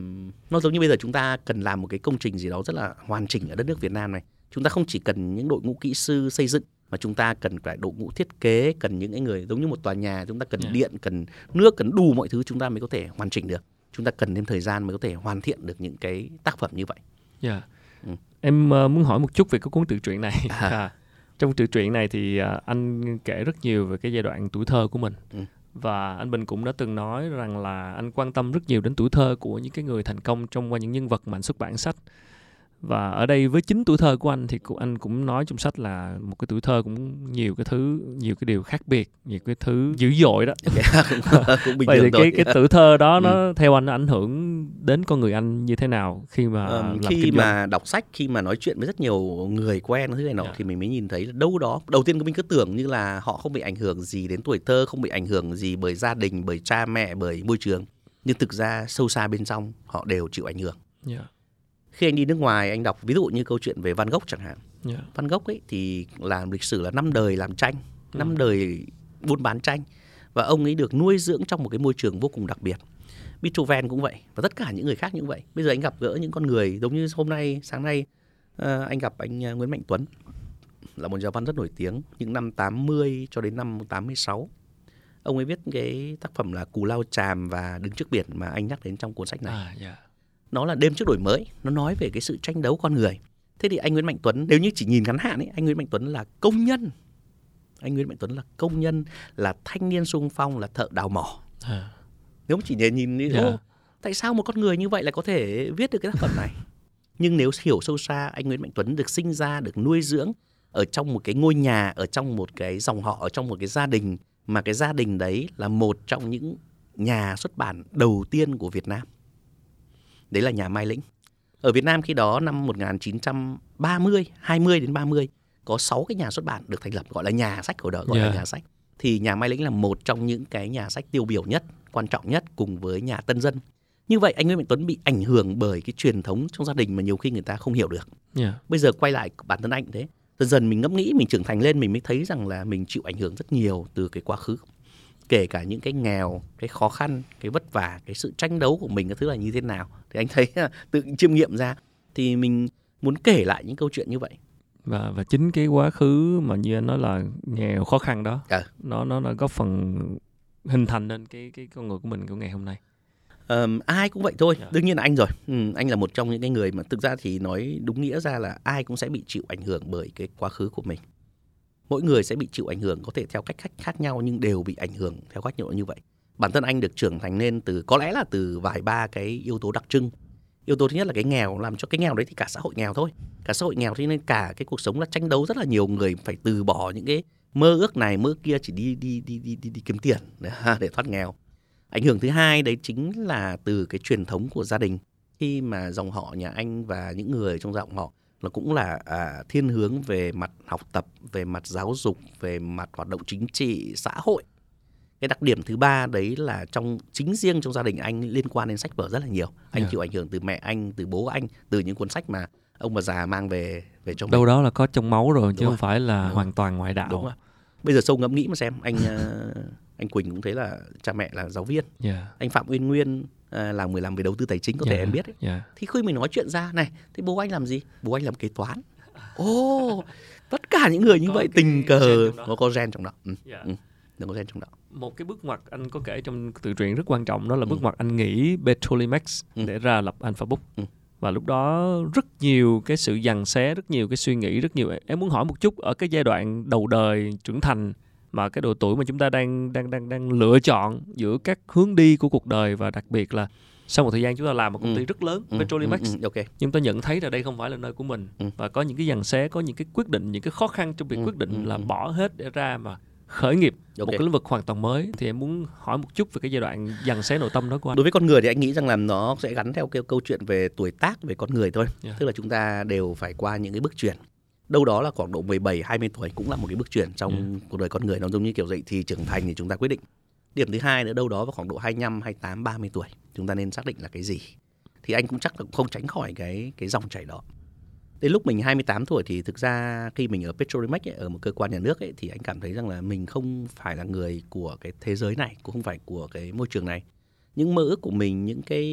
nó giống như bây giờ chúng ta cần làm một cái công trình gì đó rất là hoàn chỉnh ở đất nước Việt Nam này chúng ta không chỉ cần những đội ngũ kỹ sư xây dựng mà chúng ta cần phải đội ngũ thiết kế cần những cái người giống như một tòa nhà chúng ta cần yeah. Dạ. điện cần nước cần đủ mọi thứ chúng ta mới có thể hoàn chỉnh được chúng ta cần thêm thời gian mới có thể hoàn thiện được những cái tác phẩm như vậy. Yeah. Ừ. Em uh, muốn hỏi một chút về cái cuốn tự truyện này. À. À, trong tự truyện này thì uh, anh kể rất nhiều về cái giai đoạn tuổi thơ của mình. Ừ. Và anh Bình cũng đã từng nói rằng là anh quan tâm rất nhiều đến tuổi thơ của những cái người thành công trong qua những nhân vật mà anh xuất bản sách và ở đây với chính tuổi thơ của anh thì anh cũng nói trong sách là một cái tuổi thơ cũng nhiều cái thứ nhiều cái điều khác biệt nhiều cái thứ dữ dội đó dạ, cũng, cũng bình vậy thì cái cái tuổi thơ đó nó ừ. theo anh nó ảnh hưởng đến con người anh như thế nào khi mà um, làm khi mà đọc sách khi mà nói chuyện với rất nhiều người quen thứ này nọ yeah. Dạ. thì mình mới nhìn thấy là đâu đó đầu tiên mình cứ tưởng như là họ không bị ảnh hưởng gì đến tuổi thơ không bị ảnh hưởng gì bởi gia đình bởi cha mẹ bởi môi trường nhưng thực ra sâu xa bên trong họ đều chịu ảnh hưởng yeah dạ khi anh đi nước ngoài anh đọc ví dụ như câu chuyện về Van Gogh chẳng hạn yeah. Dạ. Van Gogh ấy thì làm lịch sử là năm đời làm tranh năm ừ. đời buôn bán tranh và ông ấy được nuôi dưỡng trong một cái môi trường vô cùng đặc biệt Beethoven cũng vậy và tất cả những người khác như vậy bây giờ anh gặp gỡ những con người giống như hôm nay sáng nay uh, anh gặp anh uh, Nguyễn Mạnh Tuấn là một nhà văn rất nổi tiếng những năm 80 cho đến năm 86 ông ấy viết cái tác phẩm là Cù Lao Tràm và Đứng trước biển mà anh nhắc đến trong cuốn sách này à, yeah dạ nó là đêm trước đổi mới nó nói về cái sự tranh đấu con người thế thì anh Nguyễn Mạnh Tuấn nếu như chỉ nhìn ngắn hạn ấy anh Nguyễn Mạnh Tuấn là công nhân anh Nguyễn Mạnh Tuấn là công nhân là thanh niên sung phong là thợ đào mỏ à. nếu chỉ nhìn nhìn yeah. Dạ. tại sao một con người như vậy lại có thể viết được cái tác phẩm này nhưng nếu hiểu sâu xa anh Nguyễn Mạnh Tuấn được sinh ra được nuôi dưỡng ở trong một cái ngôi nhà ở trong một cái dòng họ ở trong một cái gia đình mà cái gia đình đấy là một trong những nhà xuất bản đầu tiên của Việt Nam đấy là nhà Mai Lĩnh. Ở Việt Nam khi đó năm 1930, 20 đến 30 có 6 cái nhà xuất bản được thành lập gọi là nhà sách của đời gọi yeah. là nhà sách. Thì nhà Mai Lĩnh là một trong những cái nhà sách tiêu biểu nhất, quan trọng nhất cùng với nhà Tân Dân. Như vậy anh Nguyễn Mạnh Tuấn bị ảnh hưởng bởi cái truyền thống trong gia đình mà nhiều khi người ta không hiểu được. Yeah. Bây giờ quay lại bản thân anh thế, dần dần mình ngẫm nghĩ mình trưởng thành lên mình mới thấy rằng là mình chịu ảnh hưởng rất nhiều từ cái quá khứ kể cả những cái nghèo cái khó khăn cái vất vả cái sự tranh đấu của mình cái thứ là như thế nào thì anh thấy tự chiêm nghiệm ra thì mình muốn kể lại những câu chuyện như vậy và và chính cái quá khứ mà như anh nói là nghèo khó khăn đó à. nó nó nó góp phần hình thành nên cái cái con người của mình của ngày hôm nay um, ai cũng vậy thôi yeah. Dạ. đương nhiên là anh rồi ừ, anh là một trong những cái người mà thực ra thì nói đúng nghĩa ra là ai cũng sẽ bị chịu ảnh hưởng bởi cái quá khứ của mình mỗi người sẽ bị chịu ảnh hưởng có thể theo cách khác, khác nhau nhưng đều bị ảnh hưởng theo cách nhau như vậy. Bản thân anh được trưởng thành lên từ có lẽ là từ vài ba cái yếu tố đặc trưng. Yếu tố thứ nhất là cái nghèo làm cho cái nghèo đấy thì cả xã hội nghèo thôi. Cả xã hội nghèo thế nên cả cái cuộc sống là tranh đấu rất là nhiều người phải từ bỏ những cái mơ ước này mơ kia chỉ đi đi đi đi đi, đi kiếm tiền để, để thoát nghèo. Ảnh hưởng thứ hai đấy chính là từ cái truyền thống của gia đình. Khi mà dòng họ nhà anh và những người trong dòng họ nó cũng là à, thiên hướng về mặt học tập về mặt giáo dục về mặt hoạt động chính trị xã hội cái đặc điểm thứ ba đấy là trong chính riêng trong gia đình anh liên quan đến sách vở rất là nhiều anh yeah. Dạ. chịu ảnh hưởng từ mẹ anh từ bố anh từ những cuốn sách mà ông bà già mang về về trong đâu mình. đó là có trong máu rồi Đúng chứ rồi. không phải là Đúng hoàn rồi. toàn ngoại đạo Đúng rồi. bây giờ sâu ngẫm nghĩ mà xem anh ờ, anh Quỳnh cũng thấy là cha mẹ là giáo viên yeah. Dạ. anh Phạm Uyên Nguyên À, là người làm về đầu tư tài chính có yeah, thể dạ, em biết ấy. Yeah. Dạ. thì khi mình nói chuyện ra này thì bố anh làm gì bố anh làm kế toán ô oh, tất cả những người như có vậy tình cờ nó có gen trong đó ừ. Yeah. Ừ. nó có gen trong đó một cái bước ngoặt anh có kể trong tự truyện rất quan trọng đó là bước ừ. ngoặt anh nghĩ Petrolimex ừ. để ra lập Alpha Book ừ. và lúc đó rất nhiều cái sự dằn xé rất nhiều cái suy nghĩ rất nhiều em muốn hỏi một chút ở cái giai đoạn đầu đời trưởng thành mà cái độ tuổi mà chúng ta đang đang đang đang lựa chọn giữa các hướng đi của cuộc đời và đặc biệt là sau một thời gian chúng ta làm một công ty ừ. rất lớn ừ. Petrolimex ừ. ừ. Okay. nhưng ta nhận thấy là đây không phải là nơi của mình ừ. và có những cái dằn xé có những cái quyết định những cái khó khăn trong việc ừ. quyết định ừ. là ừ. bỏ hết để ra mà khởi nghiệp okay. một cái lĩnh vực hoàn toàn mới thì em muốn hỏi một chút về cái giai đoạn dằn xé nội tâm đó của anh đối với con người thì anh nghĩ rằng là nó sẽ gắn theo cái câu chuyện về tuổi tác về con người thôi yeah. tức là chúng ta đều phải qua những cái bước chuyển đâu đó là khoảng độ 17 20 tuổi cũng là một cái bước chuyển trong ừ. cuộc đời con người nó giống như kiểu dậy thì trưởng thành thì chúng ta quyết định. Điểm thứ hai nữa đâu đó vào khoảng độ 25 28 30 tuổi chúng ta nên xác định là cái gì. Thì anh cũng chắc là không tránh khỏi cái cái dòng chảy đó. đến lúc mình 28 tuổi thì thực ra khi mình ở Petrolimex ấy, ở một cơ quan nhà nước ấy, thì anh cảm thấy rằng là mình không phải là người của cái thế giới này cũng không phải của cái môi trường này những mơ ước của mình, những cái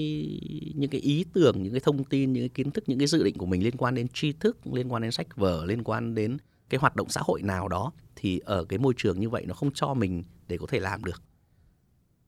những cái ý tưởng, những cái thông tin, những cái kiến thức, những cái dự định của mình liên quan đến tri thức, liên quan đến sách vở, liên quan đến cái hoạt động xã hội nào đó, thì ở cái môi trường như vậy nó không cho mình để có thể làm được.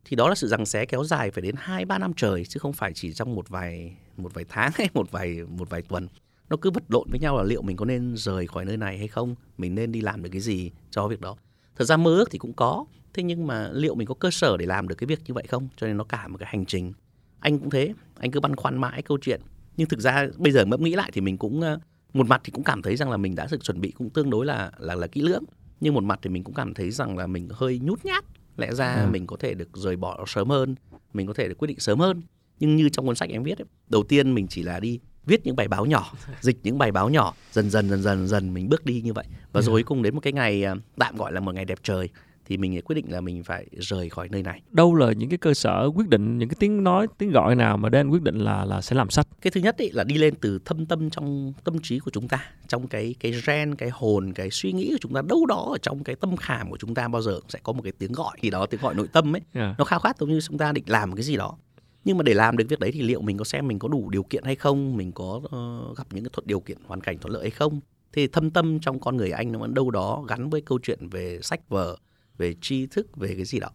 Thì đó là sự rằng xé kéo dài phải đến hai, ba năm trời, chứ không phải chỉ trong một vài một vài tháng hay một vài một vài tuần. Nó cứ vật lộn với nhau là liệu mình có nên rời khỏi nơi này hay không, mình nên đi làm được cái gì cho việc đó thật ra mơ ước thì cũng có. Thế nhưng mà liệu mình có cơ sở để làm được cái việc như vậy không? Cho nên nó cả một cái hành trình. Anh cũng thế. Anh cứ băn khoăn mãi câu chuyện. Nhưng thực ra bây giờ ngẫm nghĩ lại thì mình cũng ờ, một mặt thì cũng cảm thấy rằng là mình đã được chuẩn bị cũng tương đối là là là kỹ lưỡng. Nhưng một mặt thì mình cũng cảm thấy rằng là mình hơi nhút nhát. Lẽ ra ừ. mình có thể được rời bỏ sớm hơn. Mình có thể được quyết định sớm hơn. Nhưng như trong cuốn sách em viết ấy, đầu tiên mình chỉ là đi viết những bài báo nhỏ dịch những bài báo nhỏ dần dần dần dần dần mình bước đi như vậy và rồi cùng đến một cái ngày ờ, tạm gọi là một ngày đẹp trời thì mình quyết định là mình phải rời khỏi nơi này. Đâu là những cái cơ sở quyết định những cái tiếng nói tiếng gọi nào mà Dan quyết định là là sẽ làm sách? Cái thứ nhất ý là đi lên từ thâm tâm trong tâm trí của chúng ta, trong cái cái gen, cái hồn, cái suy nghĩ của chúng ta đâu đó ở trong cái tâm khảm của chúng ta bao giờ sẽ có một cái tiếng gọi thì đó tiếng gọi nội tâm ấy. Yeah. Nó khao khát giống như chúng ta định làm cái gì đó nhưng mà để làm được việc đấy thì liệu mình có xem mình có đủ điều kiện hay không? Mình có uh, gặp những cái thuận điều kiện hoàn cảnh thuận lợi hay không? Thì thâm tâm trong con người anh nó vẫn đâu đó gắn với câu chuyện về sách vở về tri thức về cái gì đó.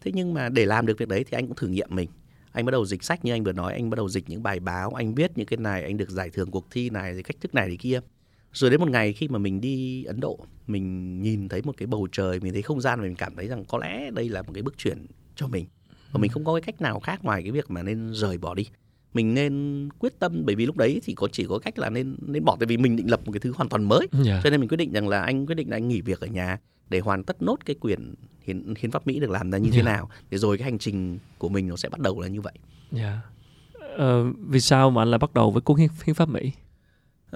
Thế nhưng mà để làm được việc đấy thì anh cũng thử nghiệm mình. Anh bắt đầu dịch sách như anh vừa nói anh bắt đầu dịch những bài báo anh viết những cái này anh được giải thưởng cuộc thi này thì cách thức này thì kia. Rồi đến một ngày khi mà mình đi Ấn Độ mình nhìn thấy một cái bầu trời mình thấy không gian và mình cảm thấy rằng có lẽ đây là một cái bước chuyển cho mình và mình không có cái cách nào khác ngoài cái việc mà nên rời bỏ đi mình nên quyết tâm bởi vì lúc đấy thì có chỉ có cách là nên nên bỏ tại vì mình định lập một cái thứ hoàn toàn mới yeah. Dạ. cho nên mình quyết định rằng là anh quyết định là anh nghỉ việc ở nhà để hoàn tất nốt cái quyền hiến hiến pháp Mỹ được làm ra như yeah. thế dạ. nào để rồi cái hành trình của mình nó sẽ bắt đầu là như vậy. Yeah. Dạ. Uh, ờ, vì sao mà anh lại bắt đầu với cuốn hiến, hiến pháp Mỹ?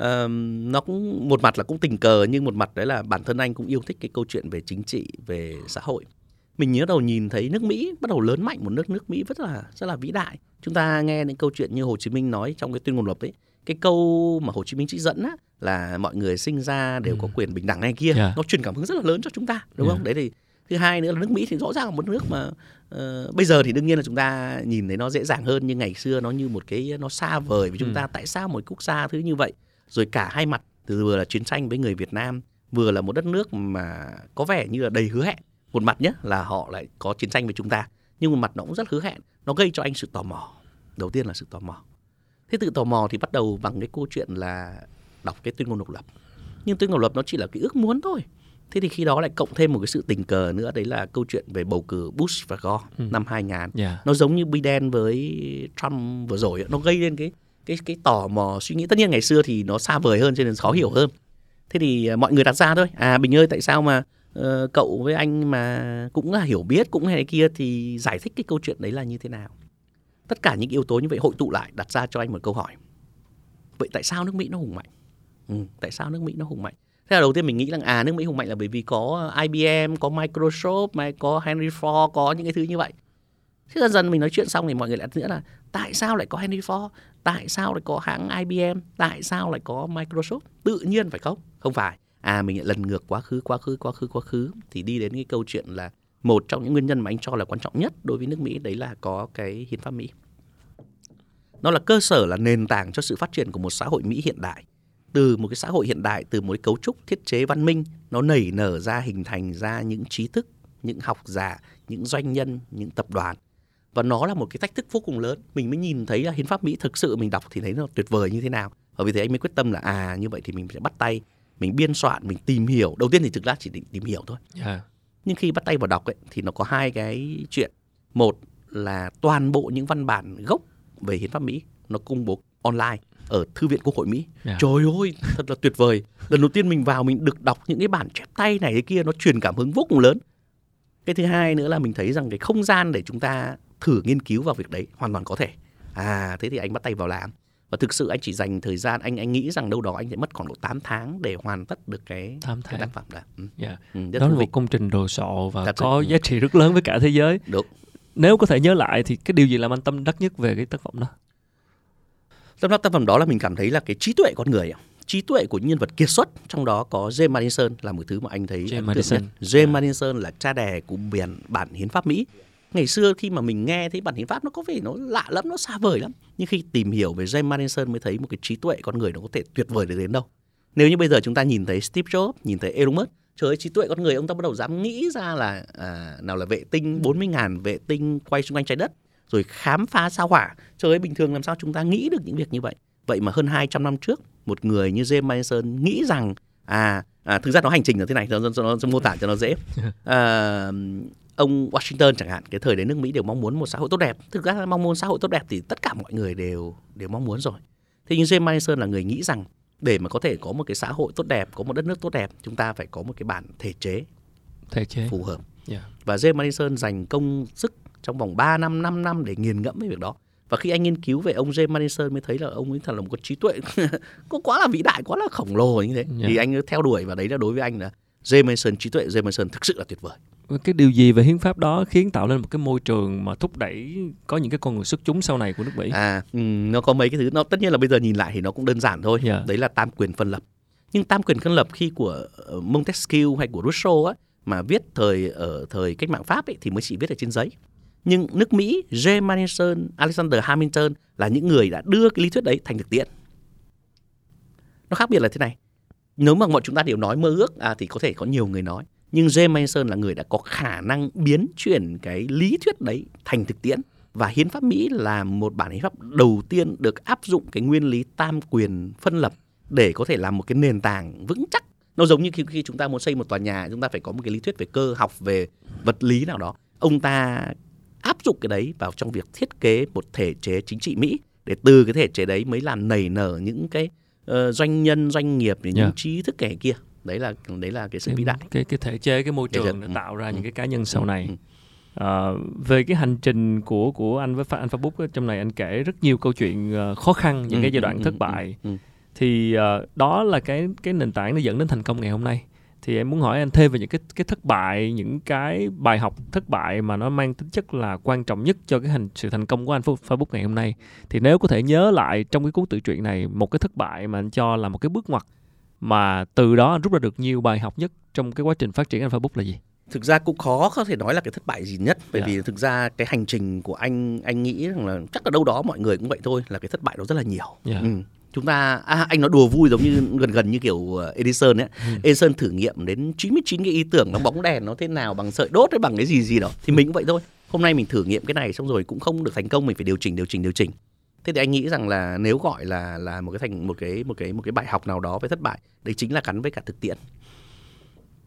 Uh, nó cũng một mặt là cũng tình cờ nhưng một mặt đấy là bản thân anh cũng yêu thích cái câu chuyện về chính trị về xã hội mình nhớ đầu nhìn thấy nước Mỹ bắt đầu lớn mạnh một nước nước Mỹ rất là rất là vĩ đại chúng ta nghe những câu chuyện như Hồ Chí Minh nói trong cái tuyên ngôn luật ấy cái câu mà Hồ Chí Minh chỉ dẫn á là mọi người sinh ra đều ừ. có quyền bình đẳng này kia yeah. Dạ. nó truyền cảm hứng rất là lớn cho chúng ta đúng yeah. Dạ. không đấy thì thứ hai nữa là nước Mỹ thì rõ ràng là một nước mà uh, bây giờ thì đương nhiên là chúng ta nhìn thấy nó dễ dàng hơn nhưng ngày xưa nó như một cái nó xa vời với chúng ừ. ta tại sao một quốc gia thứ như vậy rồi cả hai mặt từ vừa là chiến tranh với người Việt Nam vừa là một đất nước mà có vẻ như là đầy hứa hẹn một mặt nhé là họ lại có chiến tranh với chúng ta nhưng một mặt nó cũng rất hứa hẹn nó gây cho anh sự tò mò. Đầu tiên là sự tò mò. Thế tự tò mò thì bắt đầu bằng cái câu chuyện là đọc cái tuyên ngôn độc lập. Nhưng tuyên ngôn độc lập nó chỉ là cái ước muốn thôi. Thế thì khi đó lại cộng thêm một cái sự tình cờ nữa đấy là câu chuyện về bầu cử Bush và Gore ừ. năm 2000 yeah. nó giống như Biden với Trump vừa rồi nó gây lên cái cái cái tò mò suy nghĩ. Tất nhiên ngày xưa thì nó xa vời hơn cho nên khó hiểu hơn. Thế thì mọi người đặt ra thôi. À bình ơi tại sao mà uh, cậu với anh mà cũng là hiểu biết cũng hay kia thì giải thích cái câu chuyện đấy là như thế nào? Tất cả những yếu tố như vậy hội tụ lại đặt ra cho anh một câu hỏi. Vậy tại sao nước mỹ nó hùng mạnh? Ừ, tại sao nước mỹ nó hùng mạnh? Thế là đầu tiên mình nghĩ rằng à nước mỹ hùng mạnh là bởi vì có ibm có microsoft mà có henry ford có những cái thứ như vậy. Thế dần dần mình nói chuyện xong thì mọi người lại nữa là tại sao lại có henry ford? Tại sao lại có hãng ibm tại sao lại có microsoft? Tự nhiên phải không? Không phải à mình lại lần ngược quá khứ quá khứ quá khứ quá khứ thì đi đến cái câu chuyện là một trong những nguyên nhân mà anh cho là quan trọng nhất đối với nước Mỹ đấy là có cái hiến pháp Mỹ. Nó là cơ sở là nền tảng cho sự phát triển của một xã hội Mỹ hiện đại. Từ một cái xã hội hiện đại, từ một cái cấu trúc thiết chế văn minh, nó nảy nở ra hình thành ra những trí thức, những học giả, những doanh nhân, những tập đoàn. Và nó là một cái thách thức vô cùng lớn. Mình mới nhìn thấy là hiến pháp Mỹ thực sự mình đọc thì thấy nó tuyệt vời như thế nào. Và vì thế anh mới quyết tâm là à như vậy thì mình sẽ bắt tay, mình biên soạn, mình tìm hiểu. Đầu tiên thì thực ra chỉ định tìm hiểu thôi. Yeah dạ nhưng khi bắt tay vào đọc ấy, thì nó có hai cái chuyện một là toàn bộ những văn bản gốc về hiến pháp Mỹ nó công bố online ở thư viện Quốc hội Mỹ. Yeah. Dạ. Trời ơi, thật là tuyệt vời. Lần đầu tiên mình vào mình được đọc những cái bản chép tay này cái kia nó truyền cảm hứng vô cùng lớn. Cái thứ hai nữa là mình thấy rằng cái không gian để chúng ta thử nghiên cứu vào việc đấy hoàn toàn có thể. À thế thì anh bắt tay vào làm và thực sự anh chỉ dành thời gian anh anh nghĩ rằng đâu đó anh sẽ mất khoảng độ 8 tháng để hoàn tất được cái, 8 tháng. cái tác phẩm đó. Ừ. Yeah. Dạ. Ừ, đó là một công trình đồ sộ và That's có it. giá trị rất lớn với cả thế giới. Đúng. Nếu có thể nhớ lại thì cái điều gì làm anh tâm đắc nhất về cái tác phẩm đó? Tâm đắc tác phẩm đó là mình cảm thấy là cái trí tuệ con người trí tuệ của những nhân vật kiệt xuất trong đó có James Madison là một thứ mà anh thấy James Madison. nhất. James Madison là cha đẻ của bản bản hiến pháp Mỹ. Ngày xưa khi mà mình nghe thấy bản hiến pháp nó có vẻ nó lạ lắm, nó xa vời lắm. Nhưng khi tìm hiểu về James Madison mới thấy một cái trí tuệ con người nó có thể tuyệt vời được đến đâu. Nếu như bây giờ chúng ta nhìn thấy Steve Jobs, nhìn thấy Elon Musk, trời ơi trí tuệ con người ông ta bắt đầu dám nghĩ ra là à, nào là vệ tinh 40.000 vệ tinh quay xung quanh trái đất rồi khám phá sao hỏa. Trời ơi bình thường làm sao chúng ta nghĩ được những việc như vậy. Vậy mà hơn 200 năm trước một người như James Madison nghĩ rằng à, à thực ra nó hành trình là thế này, nó, nó, nó, nó mô tả cho nó dễ. À, ông Washington chẳng hạn, cái thời đấy nước Mỹ đều mong muốn một xã hội tốt đẹp. Thực ra mong muốn xã hội tốt đẹp thì tất cả mọi người đều đều mong muốn rồi. Thế nhưng James Madison là người nghĩ rằng để mà có thể có một cái xã hội tốt đẹp, có một đất nước tốt đẹp, chúng ta phải có một cái bản thể chế thể chế phù hợp. yeah. Và James Madison dành công sức trong vòng 3 năm, 5 năm để nghiền ngẫm về việc đó. Và khi anh nghiên cứu về ông James Madison mới thấy là ông ấy thật là một con trí tuệ có quá là vĩ đại, quá là khổng lồ như thế. Yeah. Thì anh theo đuổi và đấy là đối với anh là James Madison trí tuệ James Madison thực sự là tuyệt vời. Cái điều gì về hiến pháp đó khiến tạo lên một cái môi trường mà thúc đẩy có những cái con người xuất chúng sau này của nước Mỹ À, ừ, nó có mấy cái thứ nó tất nhiên là bây giờ nhìn lại thì nó cũng đơn giản thôi. Yeah. Đấy là tam quyền phân lập. Nhưng tam quyền phân lập khi của ờ, Montesquieu hay của Rousseau á mà viết thời ở thời cách mạng Pháp ấy thì mới chỉ viết ở trên giấy. Nhưng nước Mỹ, James Madison, Alexander Hamilton là những người đã đưa cái lý thuyết đấy thành thực tiễn. Nó khác biệt là thế này. Nếu mà mọi chúng ta đều nói mơ ước à, thì có thể có nhiều người nói. Nhưng James Madison là người đã có khả năng biến chuyển cái lý thuyết đấy thành thực tiễn. Và hiến pháp Mỹ là một bản hiến pháp đầu tiên được áp dụng cái nguyên lý tam quyền phân lập để có thể làm một cái nền tảng vững chắc. Nó giống như khi, khi chúng ta muốn xây một tòa nhà, chúng ta phải có một cái lý thuyết về cơ học, về vật lý nào đó. Ông ta áp dụng cái đấy vào trong việc thiết kế một thể chế chính trị Mỹ để từ cái thể chế đấy mới làm nảy nở những cái ờ, doanh nhân, doanh nghiệp, những Yeah. trí thức kẻ kia. Đấy là đấy là cái sự vĩ đại. cái cái thể chế cái môi trường để ừ, tạo ra ừ, những cái cá nhân sau ừ, này ừ. Ờ, về cái hành trình của của anh với anh Facebook trong này anh kể rất nhiều câu chuyện ờ, khó khăn những Ừ, cái giai ừ, đoạn ừ, thất ừ, bại ừ. thì ờ, đó là cái cái nền tảng để dẫn đến thành công ngày hôm nay thì em muốn hỏi anh thêm về những cái cái thất bại những cái bài học thất bại mà nó mang tính chất là quan trọng nhất cho cái hành sự thành công của anh Fa- Facebook ngày hôm nay thì nếu có thể nhớ lại trong cái cuốn tự truyện này một cái thất bại mà anh cho là một cái bước ngoặt mà từ đó anh rút ra được nhiều bài học nhất trong cái quá trình phát triển anh Facebook là gì? thực ra cũng khó có thể nói là cái thất bại gì nhất bởi Dạ. vì thực ra cái hành trình của anh anh nghĩ rằng là chắc là đâu đó mọi người cũng vậy thôi là cái thất bại nó rất là nhiều Dạ. ừ. chúng ta à, anh nói đùa vui giống như gần gần như kiểu uh, Edison ấy Ừ. Edison thử nghiệm đến 99 cái ý tưởng nó bóng đèn nó thế nào bằng sợi đốt hay bằng cái gì gì đó thì mình cũng vậy thôi hôm nay mình thử nghiệm cái này xong rồi cũng không được thành công mình phải điều chỉnh điều chỉnh điều chỉnh thế thì anh nghĩ rằng là nếu gọi là là một cái thành một cái một cái một cái bài học nào đó về thất bại đấy chính là gắn với cả thực tiễn.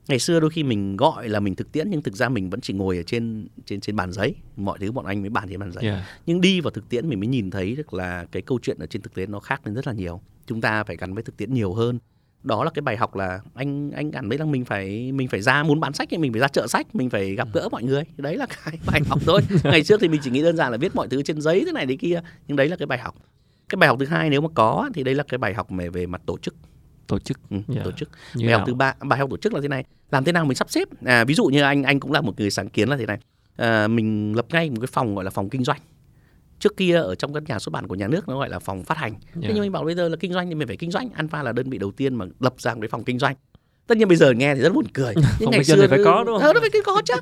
Ngày xưa đôi khi mình gọi là mình thực tiễn nhưng thực ra mình vẫn chỉ ngồi ở trên trên trên bàn giấy. Mọi thứ bọn anh mới bàn trên bàn giấy. Yeah. nhưng đi vào thực tiễn mình mới nhìn thấy được là cái câu chuyện ở trên thực tế nó khác lên rất là nhiều. Chúng ta phải gắn với thực tiễn nhiều hơn đó là cái bài học là anh anh cảm thấy rằng mình phải mình phải ra muốn bán sách thì mình phải ra chợ sách mình phải gặp gỡ mọi người. Đấy là cái bài học thôi. Ngày trước thì mình chỉ nghĩ đơn giản là viết mọi thứ trên giấy thế này thế kia nhưng đấy là cái bài học. Cái bài học thứ hai nếu mà có thì đấy là cái bài học về về mặt tổ chức. Tổ chức. Ừ, Dạ. tổ chức. Như bài học nào? thứ ba bài học tổ chức là thế này. Làm thế nào mình sắp xếp? À, ví dụ như anh anh cũng là một người sáng kiến là thế này. À, mình lập ngay một cái phòng gọi là phòng kinh doanh trước kia ở trong các nhà xuất bản của nhà nước nó gọi là phòng phát hành. Dạ. thế nhưng mình bảo bây giờ là kinh doanh thì mình phải kinh doanh Alpha là đơn vị đầu tiên mà lập ra một cái phòng kinh doanh. Tất nhiên bây giờ nghe thì rất buồn cười. Phòng kinh doanh thì phải có, đúng không? ờ, nó phải có chứ.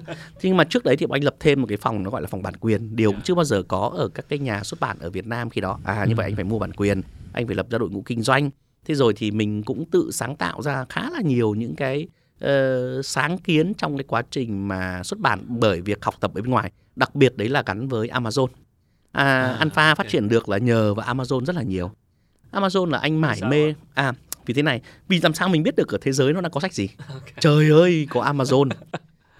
Nhưng mà trước đấy thì anh lập thêm một cái phòng nó gọi là phòng bản quyền. Điều cũng chưa bao giờ có ở các cái nhà xuất bản ở Việt Nam khi đó. À như vậy anh phải mua bản quyền anh phải lập ra đội ngũ kinh doanh. Thế rồi thì mình cũng tự sáng tạo ra khá là nhiều những cái ờ, sáng kiến trong cái quá trình mà xuất bản bởi việc học tập ở bên ngoài. Đặc biệt đấy là gắn với Amazon à, À, Alpha phát triển được là nhờ vào Amazon rất là nhiều. Amazon là anh mải mê. à vì thế này vì làm sao mình biết được ở thế giới nó đang có sách gì? Trời ơi có Amazon.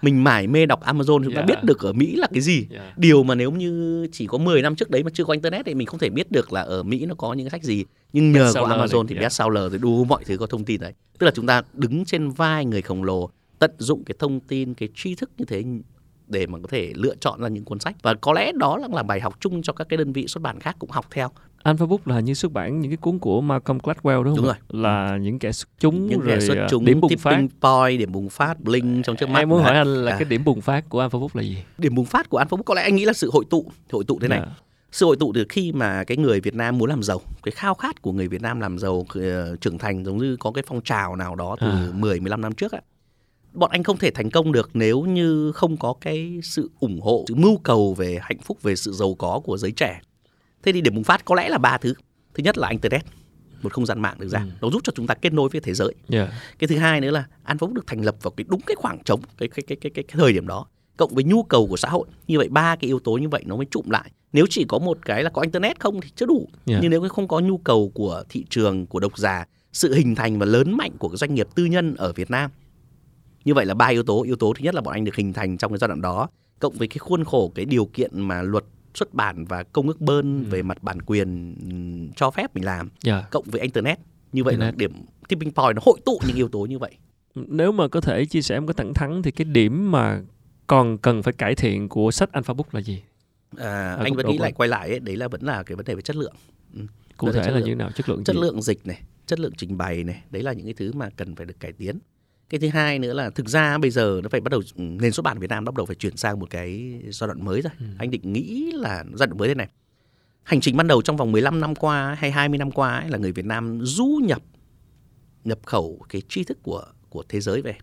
Mình mải mê đọc Amazon chúng ta Yeah. biết được ở Mỹ là cái gì. Yeah. điều mà nếu như chỉ có 10 năm trước đấy mà chưa có internet thì mình không thể biết được là ở Mỹ nó có những cái sách gì. Nhưng nhờ có Amazon này, thì yeah. seller thì đủ mọi thứ có thông tin đấy. Tức là chúng ta đứng trên vai người khổng lồ tận dụng cái thông tin cái tri thức như thế để mà có thể lựa chọn ra những cuốn sách và có lẽ đó là, là bài học chung cho các cái đơn vị xuất bản khác cũng học theo Alpha Book là như xuất bản những cái cuốn của Malcolm Gladwell đúng không? Đúng ạ? Là những kẻ xuất chúng những rồi kẻ xuất ờ, chúng điểm bùng phát. point điểm bùng phát bling trong trước mắt Em muốn hỏi anh là À, cái điểm bùng phát của Alpha Book là gì? điểm bùng phát của Alpha Book có lẽ anh nghĩ là sự hội tụ hội tụ thế này Dạ. sự hội tụ từ khi mà cái người Việt Nam muốn làm giàu cái khao khát của người Việt Nam làm giàu uh, trưởng thành giống như có cái phong trào nào đó từ à. 10 15 năm trước á bọn anh không thể thành công được nếu như không có cái sự ủng hộ sự mưu cầu về hạnh phúc về sự giàu có của giới trẻ. Thế thì điểm bùng phát có lẽ là ba thứ. Thứ nhất là internet một không gian mạng được ra. Ừ. nó giúp cho chúng ta kết nối với thế giới. Yeah. cái thứ hai nữa là an phúc được thành lập vào cái đúng cái khoảng trống cái cái cái cái cái, cái thời điểm đó cộng với nhu cầu của xã hội. Như vậy ba cái yếu tố như vậy nó mới trụm lại. Nếu chỉ có một cái là có internet không thì chưa đủ. Yeah. nhưng nếu không có nhu cầu của thị trường của độc giả sự hình thành và lớn mạnh của doanh nghiệp tư nhân ở Việt Nam như vậy là ba yếu tố yếu tố thứ nhất là bọn anh được hình thành trong cái giai đoạn đó cộng với cái khuôn khổ cái điều kiện mà luật xuất bản và công ước bơn ừ. về mặt bản quyền cho phép mình làm yeah. cộng với internet như vậy internet. là điểm tipping point nó hội tụ những yếu tố như vậy nếu mà có thể chia sẻ một cái thẳng thắn thì cái điểm mà còn cần phải cải thiện của sách Alpha Book là gì? À, anh vẫn nghĩ lại quay lại ấy, đấy là vẫn là cái vấn đề về chất lượng. Ừ. Cụ thể là như thế nào? Chất lượng chất gì? lượng dịch này, chất lượng trình bày này, đấy là những cái thứ mà cần phải được cải tiến. Cái thứ hai nữa là thực ra bây giờ nó phải bắt đầu nền xuất bản Việt Nam bắt đầu phải chuyển sang một cái giai đoạn mới rồi. Ừ. Anh định nghĩ là giai đoạn mới thế này. Hành trình ban đầu trong vòng 15 năm qua hay 20 năm qua ấy, là người Việt Nam du nhập nhập khẩu cái tri thức của của thế giới về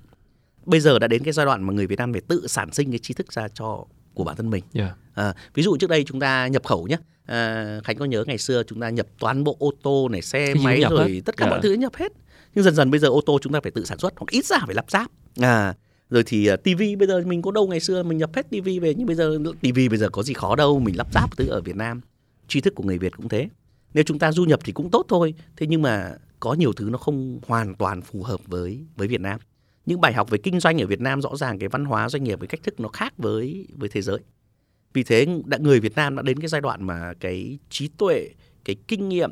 bây giờ đã đến cái giai đoạn mà người Việt Nam phải tự sản sinh cái tri thức ra cho của bản thân mình. Yeah. À, ví dụ trước đây chúng ta nhập khẩu nhé. À, Khánh có nhớ ngày xưa chúng ta nhập toàn bộ ô tô này, xe Thì máy rồi hết. tất cả yeah. mọi thứ nhập hết. Nhưng dần dần bây giờ ô tô chúng ta phải tự sản xuất hoặc ít ra phải lắp ráp. À, rồi thì uh, à, tivi bây giờ mình có đâu ngày xưa mình nhập hết tivi về nhưng bây giờ tivi bây giờ có gì khó đâu mình lắp ráp thứ ở Việt Nam. Tri thức của người Việt cũng thế. Nếu chúng ta du nhập thì cũng tốt thôi thế nhưng mà có nhiều thứ nó không hoàn toàn phù hợp với với Việt Nam. Những bài học về kinh doanh ở Việt Nam rõ ràng cái văn hóa doanh nghiệp với cách thức nó khác với với thế giới. Vì thế đã người Việt Nam đã đến cái giai đoạn mà cái trí tuệ cái kinh nghiệm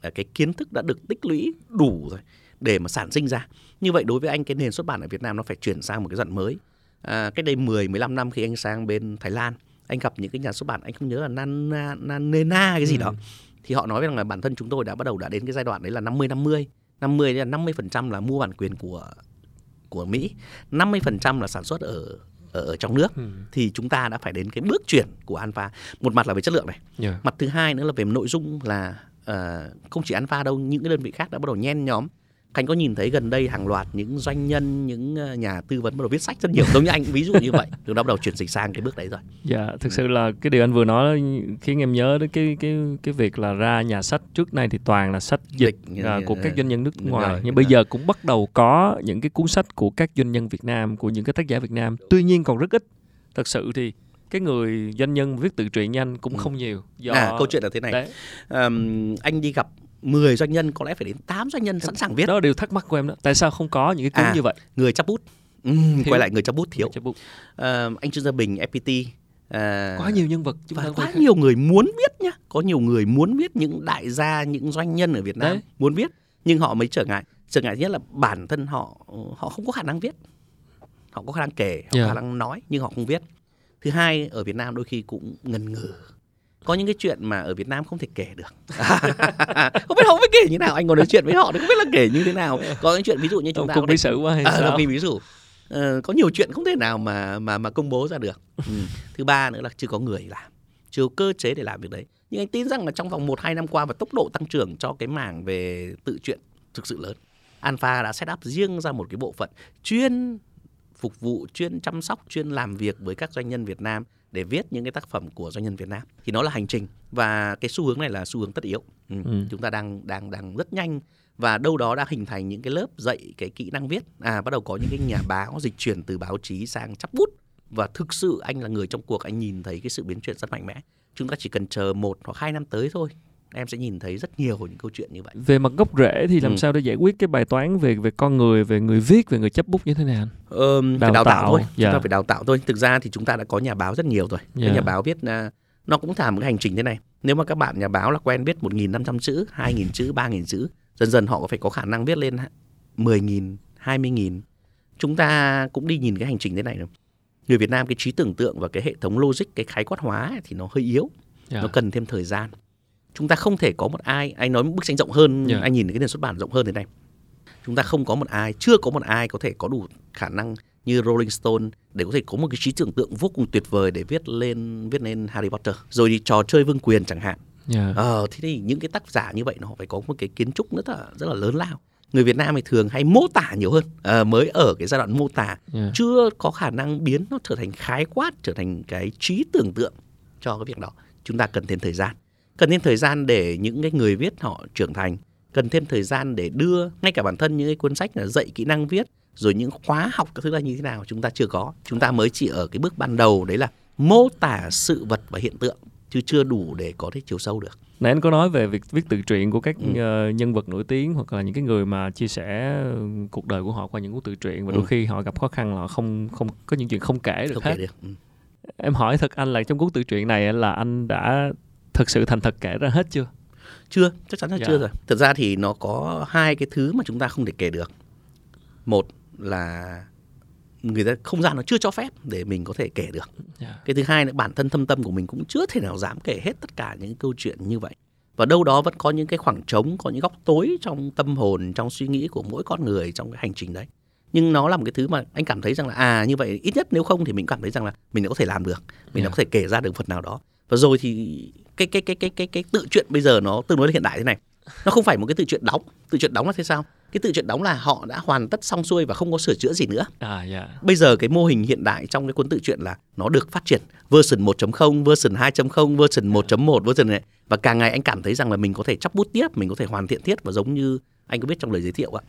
à, cái kiến thức đã được tích lũy đủ rồi để mà sản sinh ra. Như vậy đối với anh cái nền xuất bản ở Việt Nam nó phải chuyển sang một cái giai mới. À, cách đây 10 15 năm khi anh sang bên Thái Lan anh gặp những cái nhà xuất bản anh không nhớ là Nana Nanena cái gì ừ. đó. Thì họ nói rằng là bản thân chúng tôi đã bắt đầu đã đến cái giai đoạn đấy là 50 50 50 là 50% là mua bản quyền của của Mỹ. 50% là sản xuất ở ở, ở trong nước. Ừ. thì chúng ta đã phải đến cái bước chuyển của Alpha. Một mặt là về chất lượng này. Yeah. mặt thứ hai nữa là về nội dung là uh, không chỉ Alpha đâu những cái đơn vị khác đã bắt đầu nhen nhóm Khánh có nhìn thấy gần đây hàng loạt những doanh nhân, những ờ, nhà tư vấn bắt đầu viết sách rất nhiều giống như anh ví dụ như vậy, chúng ta bắt đầu chuyển dịch sang cái bước đấy rồi. Dạ, thực sự là cái điều anh vừa nói khiến em nhớ đến cái cái cái việc là ra nhà sách trước nay thì toàn là sách dịch, dịch uh, của các doanh nhân nước ngoài, rồi, nhưng bây giờ cũng bắt đầu có những cái cuốn sách của các doanh nhân Việt Nam, của những cái tác giả Việt Nam. Tuy nhiên còn rất ít. Thật sự thì cái người doanh nhân viết tự truyện nhanh cũng ừ. không nhiều do à, câu chuyện là thế này um, anh đi gặp 10 doanh nhân có lẽ phải đến 8 doanh nhân sẵn sàng viết. Đó là điều thắc mắc của em đó. Tại sao không có những cái cuốn à, như vậy? Người chấp bút. Ừ, quay lại người chấp bút thiếu. Chấp bút. À, anh Trương Gia Bình FPT À, quá nhiều nhân vật chúng ta quá nhiều người muốn viết nhá có nhiều người muốn viết những đại gia những doanh nhân ở Việt Nam Đấy. muốn viết nhưng họ mới trở ngại trở ngại nhất là bản thân họ họ không có khả năng viết họ có khả năng kể họ yeah. khả năng nói nhưng họ không viết thứ hai ở Việt Nam đôi khi cũng ngần ngừ có những cái chuyện mà ở Việt Nam không thể kể được. Không biết họ biết kể như nào anh còn nói chuyện với họ thì không biết là kể như thế nào. Có những chuyện ví dụ như chúng ta cùng ví dụ quá hay à, ví dụ uh, có nhiều chuyện không thể nào mà mà mà công bố ra được. Ừ. thứ ba nữa là chưa có người làm chưa có cơ chế để làm việc đấy. Nhưng anh tin rằng là trong vòng một hai năm qua và tốc độ tăng trưởng cho cái mảng về tự truyện thực sự lớn. Alpha đã set up riêng ra một cái bộ phận chuyên phục vụ chuyên chăm sóc chuyên làm việc với các doanh nhân Việt Nam để viết những cái tác phẩm của doanh nhân Việt Nam. Thì nó là hành trình. Và cái xu hướng này là xu hướng tất yếu. Ừ. Ừ. chúng ta đang đang đang rất nhanh. Và đâu đó đã hình thành những cái lớp dạy cái kỹ năng viết. À bắt đầu có những cái nhà báo dịch chuyển từ báo chí sang chấp bút. Và thực sự anh là người trong cuộc anh nhìn thấy cái sự biến chuyển rất mạnh mẽ. Chúng ta chỉ cần chờ một hoặc hai năm tới thôi em sẽ nhìn thấy rất nhiều những câu chuyện như vậy. Về mặt gốc rễ thì làm ừ. sao để giải quyết cái bài toán về về con người về người viết về người chấp bút như thế nào ờ, đào phải đào tạo, tạo thôi. Yeah. chúng ta dạ. phải đào tạo thôi. Thực ra thì chúng ta đã có nhà báo rất nhiều rồi. Cái nhà báo viết uh, nó cũng thả một cái hành trình thế này. Nếu mà các bạn nhà báo là quen viết 1.500 chữ 2.000 chữ 3.000 chữ dần dần họ có phải có khả năng viết lên 10.000 20.000 chúng ta cũng đi nhìn cái hành trình thế này rồi. Người Việt Nam cái trí tưởng tượng và cái hệ thống logic cái khái quát hóa thì nó hơi yếu. Yeah. nó cần thêm thời gian chúng ta không thể có một ai anh nói một bức tranh rộng hơn yeah. anh nhìn cái nền xuất bản rộng hơn thế này chúng ta không có một ai chưa có một ai có thể có đủ khả năng như Rolling Stone để có thể có một cái trí tưởng tượng vô cùng tuyệt vời để viết lên viết lên Harry Potter rồi thì trò chơi vương quyền chẳng hạn Yeah. ờ thế thì những cái tác giả như vậy nó phải có một cái kiến trúc rất là rất là lớn lao người Việt Nam thì thường hay mô tả nhiều hơn Ờ, mới ở cái giai đoạn mô tả Yeah. chưa có khả năng biến nó trở thành khái quát trở thành cái trí tưởng tượng cho cái việc đó chúng ta cần thêm thời gian cần thêm thời gian để những cái người viết họ trưởng thành cần thêm thời gian để đưa ngay cả bản thân những cái cuốn sách là dạy kỹ năng viết rồi những khóa học các thứ là như thế nào chúng ta chưa có chúng ta mới chỉ ở cái bước ban đầu đấy là mô tả sự vật và hiện tượng chứ chưa đủ để có thể chiều sâu được Nãy anh có nói về việc viết tự truyện của các Ừ. ờ, nhân vật nổi tiếng hoặc là những cái người mà chia sẻ cuộc đời của họ qua những cuốn tự truyện và đôi Ừ. khi họ gặp khó khăn là họ không không có những chuyện không kể được không hết. kể được ừ. Em hỏi thật anh là trong cuốn tự truyện này là anh đã thực sự thành thật kể ra hết chưa? chưa chắc chắn là Dạ. chưa rồi thật ra thì nó có hai cái thứ mà chúng ta không thể kể được một là người ta không gian nó chưa cho phép để mình có thể kể được Yeah. cái thứ hai là bản thân thâm tâm của mình cũng chưa thể nào dám kể hết tất cả những câu chuyện như vậy và đâu đó vẫn có những cái khoảng trống có những góc tối trong tâm hồn trong suy nghĩ của mỗi con người trong cái hành trình đấy nhưng nó là một cái thứ mà anh cảm thấy rằng là à như vậy ít nhất nếu không thì mình cảm thấy rằng là mình đã có thể làm được mình đã Yeah. có thể kể ra được phần nào đó và rồi thì cái cái cái cái cái cái tự chuyện bây giờ nó tương đối là hiện đại thế này. Nó không phải một cái tự chuyện đóng. Tự chuyện đóng là thế sao? Cái tự chuyện đóng là họ đã hoàn tất xong xuôi và không có sửa chữa gì nữa. À dạ. bây giờ cái mô hình hiện đại trong cái cuốn tự truyện là nó được phát triển. Version 1.0, version 2.0, version 1.1, version này. Và càng ngày anh cảm thấy rằng là mình có thể chắp bút tiếp, mình có thể hoàn thiện tiếp và giống như anh có biết trong lời giới thiệu ạ.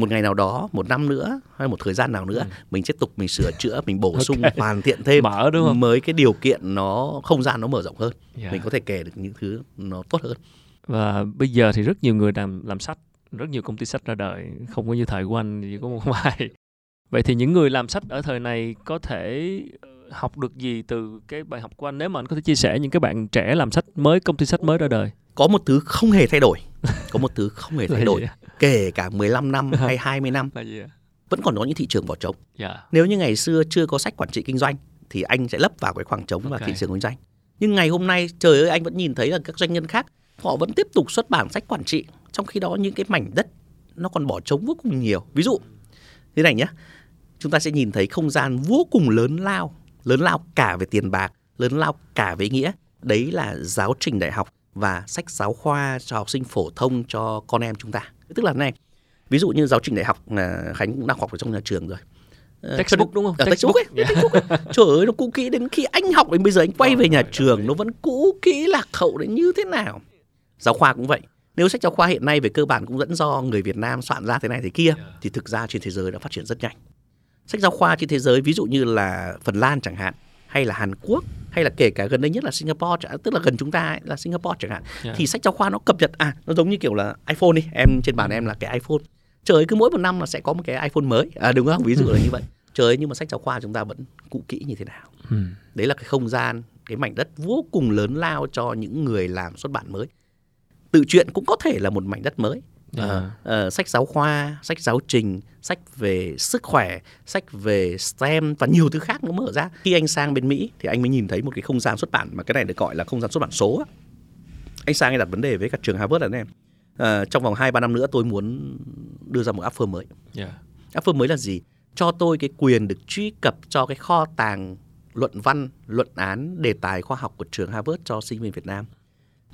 Một ngày nào đó, một năm nữa hay một thời gian nào nữa, mình tiếp tục mình sửa chữa, mình bổ sung, hoàn thiện thêm Mở đúng không? mới cái điều kiện nó không gian nó mở rộng hơn. Dạ. Mình có thể kể được những thứ nó tốt hơn. Và bây giờ thì rất nhiều người làm làm sách, rất nhiều công ty sách ra đời, không có như thời của anh chỉ có một vài. Vậy thì những người làm sách ở thời này có thể học được gì từ cái bài học của anh nếu mà anh có thể chia sẻ những cái bạn trẻ làm sách mới, công ty sách mới ra đời? Có một thứ không hề thay đổi, có một thứ không hề thay đổi, kể cả 15 năm hay 20 năm Là gì ạ? vẫn còn có những thị trường vỏ trống. Dạ. Nếu như ngày xưa chưa có sách quản trị kinh doanh thì anh sẽ lấp vào cái khoảng trống và Ok. thị trường kinh doanh. Nhưng ngày hôm nay trời ơi anh vẫn nhìn thấy là các doanh nhân khác họ vẫn tiếp tục xuất bản sách quản trị trong khi đó những cái mảnh đất nó còn bỏ trống vô cùng nhiều. Ví dụ thế này nhé, chúng ta sẽ nhìn thấy không gian vô cùng lớn lao, lớn lao cả về tiền bạc, lớn lao cả về nghĩa. Đấy là giáo trình đại học và sách giáo khoa cho học sinh phổ thông cho con em chúng ta. Tức là này, ví dụ như giáo trình đại học là Khánh cũng đang học ở trong nhà trường rồi. Ờ, Textbook đúng không? Ở textbook ấy, textbook ấy. Trời ơi nó cũ kỹ đến khi anh học đến bây giờ anh quay về nhà trường nó vẫn cũ kỹ lạc hậu đến như thế nào. Giáo khoa cũng vậy. Nếu sách giáo khoa hiện nay về cơ bản cũng dẫn do người Việt Nam soạn ra thế này thế kia thì thực ra trên thế giới đã phát triển rất nhanh. Sách giáo khoa trên thế giới ví dụ như là Phần Lan chẳng hạn hay là Hàn Quốc hay là kể cả gần đây nhất là Singapore chẳng tức là gần chúng ta ấy, là Singapore chẳng hạn Dạ. thì sách giáo khoa nó cập nhật à nó giống như kiểu là iPhone đi em trên bàn em là cái iPhone. Trời ơi, cứ mỗi một năm là sẽ có một cái iPhone mới. À, đúng không? Ví dụ là như vậy. Trời ơi, nhưng mà sách giáo khoa chúng ta vẫn cũ kỹ như thế nào? Ừ. đấy là cái không gian cái mảnh đất vô cùng lớn lao cho những người làm xuất bản mới. Tự truyện cũng có thể là một mảnh đất mới Dạ. Ờ, ờ, sách giáo khoa sách giáo trình sách về sức khỏe sách về STEM và nhiều thứ khác nó mở ra khi anh sang bên Mỹ thì anh mới nhìn thấy một cái không gian xuất bản mà cái này được gọi là không gian xuất bản số anh sang anh đặt vấn đề với các trường Harvard là này ờ, trong vòng 2 3 năm nữa tôi muốn đưa ra một offer mới Dạ. Offer mới là gì? Cho tôi cái quyền được truy cập cho cái kho tàng luận văn, luận án, đề tài khoa học của trường Harvard cho sinh viên Việt Nam.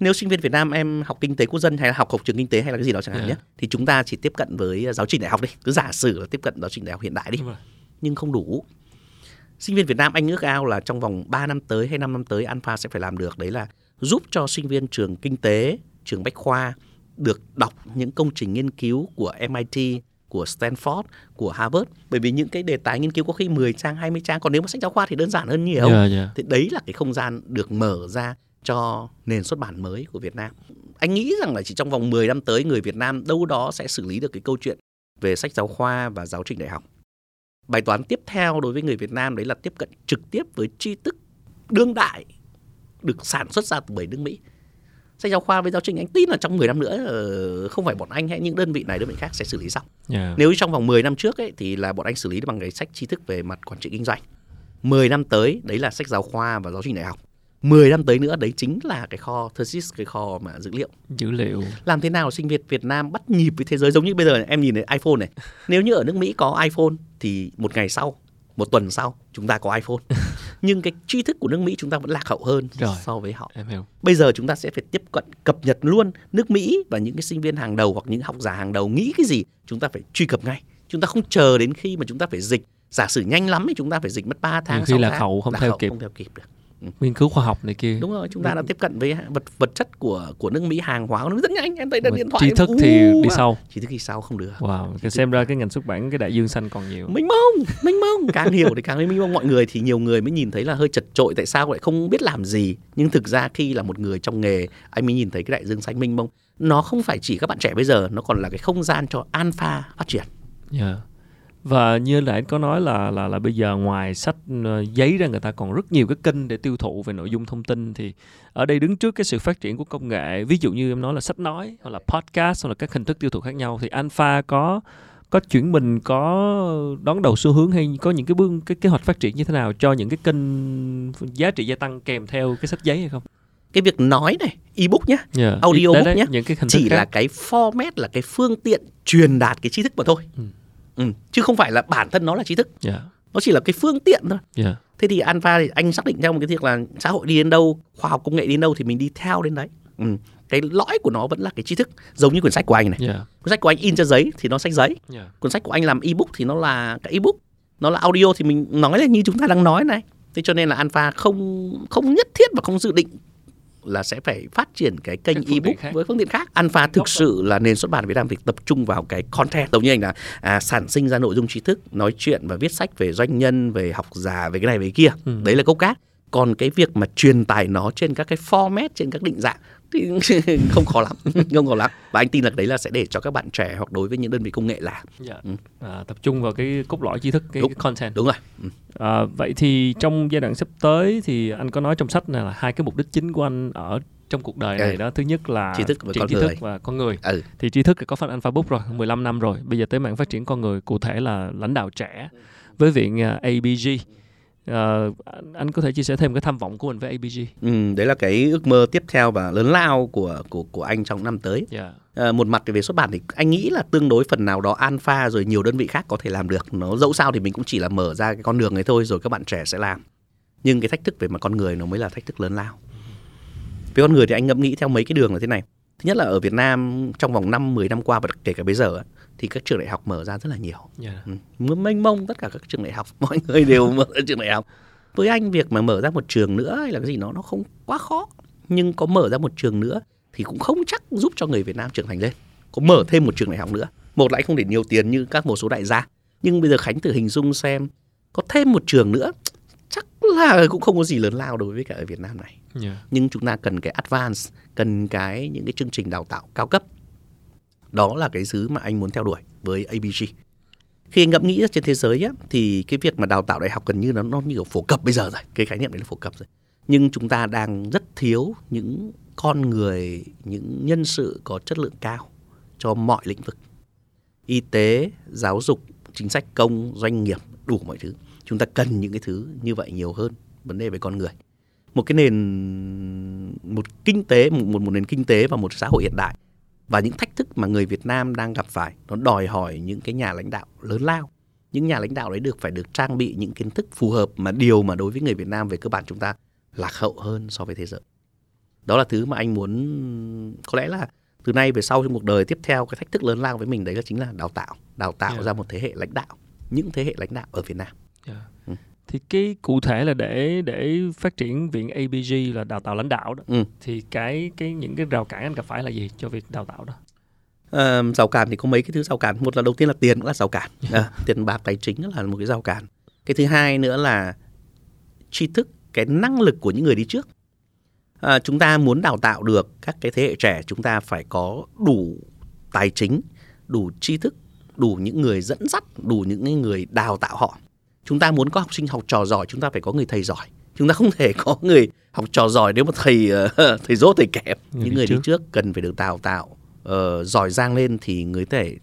Nếu sinh viên Việt Nam em học kinh tế quốc dân hay là học học trường kinh tế hay là cái gì đó chẳng hạn Yeah. nhé, thì chúng ta chỉ tiếp cận với giáo trình đại học đi, cứ giả sử là tiếp cận giáo trình đại học hiện đại đi, nhưng không đủ. Sinh viên Việt Nam anh ước ao là trong vòng 3 năm tới hay 5 năm tới Alpha sẽ phải làm được đấy là giúp cho sinh viên trường kinh tế, trường bách khoa được đọc những công trình nghiên cứu của MIT, của Stanford, của Harvard bởi vì những cái đề tài nghiên cứu có khi 10 trang, 20 trang còn nếu mà sách giáo khoa thì đơn giản hơn nhiều. Dạ, dạ. Thì đấy là cái không gian được mở ra cho nền xuất bản mới của Việt Nam. Anh nghĩ rằng là chỉ trong vòng 10 năm tới người Việt Nam đâu đó sẽ xử lý được cái câu chuyện về sách giáo khoa và giáo trình đại học. Bài toán tiếp theo đối với người Việt Nam đấy là tiếp cận trực tiếp với tri thức đương đại được sản xuất ra từ bảy nước Mỹ. Sách giáo khoa với giáo trình anh tin là trong 10 năm nữa ờ, không phải bọn anh hay những đơn vị này đơn vị khác sẽ xử lý xong. Dạ. Nếu trong vòng 10 năm trước ấy, thì là bọn anh xử lý bằng cái sách tri thức về mặt quản trị kinh doanh. 10 năm tới đấy là sách giáo khoa và giáo trình đại học. 10 năm tới nữa đấy chính là cái kho thesis, cái kho mà dữ liệu. Dữ liệu. Làm thế nào sinh viên Việt Nam bắt nhịp với thế giới giống như bây giờ này, em nhìn thấy iPhone này. Nếu như ở nước Mỹ có iPhone thì một ngày sau một tuần sau chúng ta có iPhone nhưng cái tri thức của nước Mỹ chúng ta vẫn lạc hậu hơn Rồi. so với họ em hiểu bây giờ chúng ta sẽ phải tiếp cận cập nhật luôn nước Mỹ và những cái sinh viên hàng đầu hoặc những học giả hàng đầu nghĩ cái gì chúng ta phải truy cập ngay chúng ta không chờ đến khi mà chúng ta phải dịch giả sử nhanh lắm thì chúng ta phải dịch mất 3 tháng Nhiều khi 6 lạc tháng. hậu không Lạc theo hậu kịp. không theo kịp được nghiên cứu khoa học này kia. Đúng rồi chúng ta đã tiếp cận với vật vật chất của của nước Mỹ hàng hóa. Nó rất nhanh em thấy là điện thoại. tri thức thì đi vào. sau tri thức đi sau không được. Wow cái xem ra cái ngành xuất bản cái đại dương xanh còn nhiều. Mênh mông mênh mông. Càng hiểu thì càng mênh mông. Mọi người thì nhiều người mới nhìn thấy là hơi chật trội tại sao lại không biết làm gì? Nhưng thực ra khi là một người trong nghề anh mới nhìn thấy cái đại dương xanh mênh mông. Nó không phải chỉ các bạn trẻ bây giờ nó còn là cái không gian cho alpha phát triển. Dạ. Và như là anh có nói là là là bây giờ ngoài sách ờ, giấy ra người ta còn rất nhiều cái kênh để tiêu thụ về nội dung thông tin thì ở đây đứng trước cái sự phát triển của công nghệ ví dụ như em nói là sách nói hoặc là podcast hoặc là các hình thức tiêu thụ khác nhau thì Alpha có có chuyển mình có đón đầu xu hướng hay có những cái bước cái kế hoạch phát triển như thế nào cho những cái kênh giá trị gia tăng kèm theo cái sách giấy hay không? cái việc nói này ebook nhá Yeah. Audiobook Đấy, đấy, nhé. những cái chỉ khác. là cái format là cái phương tiện truyền đạt cái tri thức mà thôi Ừ. ừ. chứ không phải là bản thân nó là tri thức Dạ. nó chỉ là cái phương tiện thôi Dạ. thế thì alpha thì anh xác định theo một cái việc là xã hội đi đến đâu khoa học công nghệ đi đến đâu thì mình đi theo đến đấy ừ. cái lõi của nó vẫn là cái tri thức giống như quyển sách của anh này Dạ. cuốn sách của anh in cho giấy thì nó sách giấy Dạ. cuốn sách của anh làm ebook thì nó là cái ebook nó là audio thì mình nói là như chúng ta đang nói này thế cho nên là alpha không không nhất thiết và không dự định là sẽ phải phát triển cái kênh ebook với phương tiện khác. Alpha thực sự là nền xuất bản Việt Nam phải tập trung vào cái content. Giống như anh là à, sản sinh ra nội dung trí thức nói chuyện và viết sách về doanh nhân về học giả về cái này về cái kia. Ừ. đấy là gốc gác. Còn cái việc mà truyền tải nó trên các cái format trên các định dạng thì không khó lắm không khó lắm và anh tin là đấy là sẽ để cho các bạn trẻ hoặc đối với những đơn vị công nghệ làm Dạ. Ừ. À, tập trung vào cái cốt lõi tri thức cái, Đúng. cái content đúng rồi ừ. À, vậy thì trong giai đoạn sắp tới thì anh có nói trong sách này là hai cái mục đích chính của anh ở trong cuộc đời này Ừ. đó thứ nhất là Tri thức và con tri người. thức và con người ừ. thì tri thức thì có phát Alpha Book rồi 15 năm rồi bây giờ tới mạng phát triển con người cụ thể là lãnh đạo trẻ với viện à, ABG À, anh- có thể chia sẻ thêm cái tham vọng của mình với ABG Ừ, đấy là cái ước mơ tiếp theo và lớn lao của của của anh trong năm tới. dạ À, một mặt về xuất bản thì anh nghĩ là tương đối phần nào đó alpha rồi nhiều đơn vị khác có thể làm được. Nó dẫu sao thì mình cũng chỉ là mở ra cái con đường ấy thôi rồi các bạn trẻ sẽ làm. Nhưng cái thách thức về mặt con người nó mới là thách thức lớn lao. Về con người thì anh ngẫm nghĩ theo mấy cái đường là thế này. Thứ nhất là ở Việt Nam trong vòng 5 10 năm qua và kể cả bây giờ thì các trường đại học mở ra rất là nhiều. dạ. Ừ. mênh mông tất cả các trường đại học mọi người đều mở ra trường đại học. Với anh việc mà mở ra một trường nữa hay là cái gì nó nó không quá khó. Nhưng có mở ra một trường nữa thì cũng không chắc giúp cho người Việt Nam trưởng thành lên. Có mở thêm một trường đại học nữa. Một lại không để nhiều tiền như các một số đại gia. Nhưng bây giờ Khánh thử hình dung xem có thêm một trường nữa là cũng không có gì lớn lao đối với cả ở Việt Nam này. Dạ nhưng chúng ta cần cái advance cần cái những cái chương trình đào tạo cao cấp. Đó là cái thứ mà anh muốn theo đuổi với ABG khi anh ngẫm nghĩ trên thế giới á, thì cái việc mà đào tạo đại học gần như nó nó như kiểu phổ cập bây giờ rồi. Cái khái niệm đấy là phổ cập rồi. Nhưng chúng ta đang rất thiếu những con người những nhân sự có chất lượng cao cho mọi lĩnh vực. Y tế giáo dục chính sách công doanh nghiệp đủ mọi thứ chúng ta cần những cái thứ như vậy nhiều hơn vấn đề về con người. Một cái nền một kinh tế một, một một nền kinh tế và một xã hội hiện đại và những thách thức mà người Việt Nam đang gặp phải nó đòi hỏi những cái nhà lãnh đạo lớn lao. Những nhà lãnh đạo đấy được phải được trang bị những kiến thức phù hợp mà điều mà đối với người Việt Nam về cơ bản chúng ta lạc hậu hơn so với thế giới. Đó là thứ mà anh muốn có lẽ là từ nay về sau trong cuộc đời tiếp theo cái thách thức lớn lao với mình đấy là chính là đào tạo đào tạo Yeah. ra một thế hệ lãnh đạo những thế hệ lãnh đạo ở Việt Nam Dạ. Ừ. Thì cái cụ thể là để để phát triển viện ABG là đào tạo lãnh đạo đó Ừ. thì cái cái những cái rào cản anh gặp phải là gì cho việc đào tạo đó? Ờ, rào cản thì có mấy cái thứ rào cản một là đầu tiên là tiền cũng là rào cản à, tiền bạc tài chính là một cái rào cản cái thứ hai nữa là tri thức cái năng lực của những người đi trước à, chúng ta muốn đào tạo được các cái thế hệ trẻ chúng ta phải có đủ tài chính đủ tri thức đủ những người dẫn dắt đủ những người đào tạo họ chúng ta muốn có học sinh học trò giỏi chúng ta phải có người thầy giỏi chúng ta không thể có người học trò giỏi nếu mà thầy ờ, thầy dốt thầy kém Người những người đi trước. trước cần phải được đào tạo ờ, giỏi giang lên thì người thể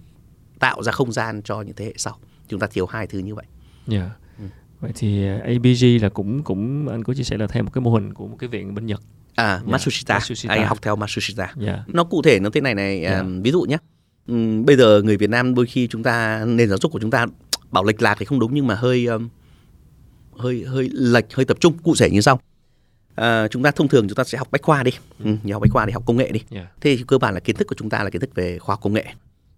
tạo ra không gian cho những thế hệ sau chúng ta thiếu hai thứ như vậy Dạ. Ừ. Vậy thì uh, ABG là cũng cũng anh có chia sẻ là theo một cái mô hình của một cái viện bên Nhật. à Matsushita. Matsushita. anh học theo Matsushita Dạ. nó cụ thể nó thế này này Dạ. à, ví dụ nhé Ừm, bây giờ người Việt Nam đôi khi chúng ta nền giáo dục của chúng ta bảo lệch lạc thì không đúng nhưng mà hơi um, hơi hơi lệch hơi tập trung. Cụ thể như sau. À, chúng ta thông thường chúng ta sẽ học bách khoa đi. Ừ, ừ. học bách khoa đi học công nghệ đi. Yeah. thế thì cơ bản là kiến thức của chúng ta là kiến thức về khoa công nghệ.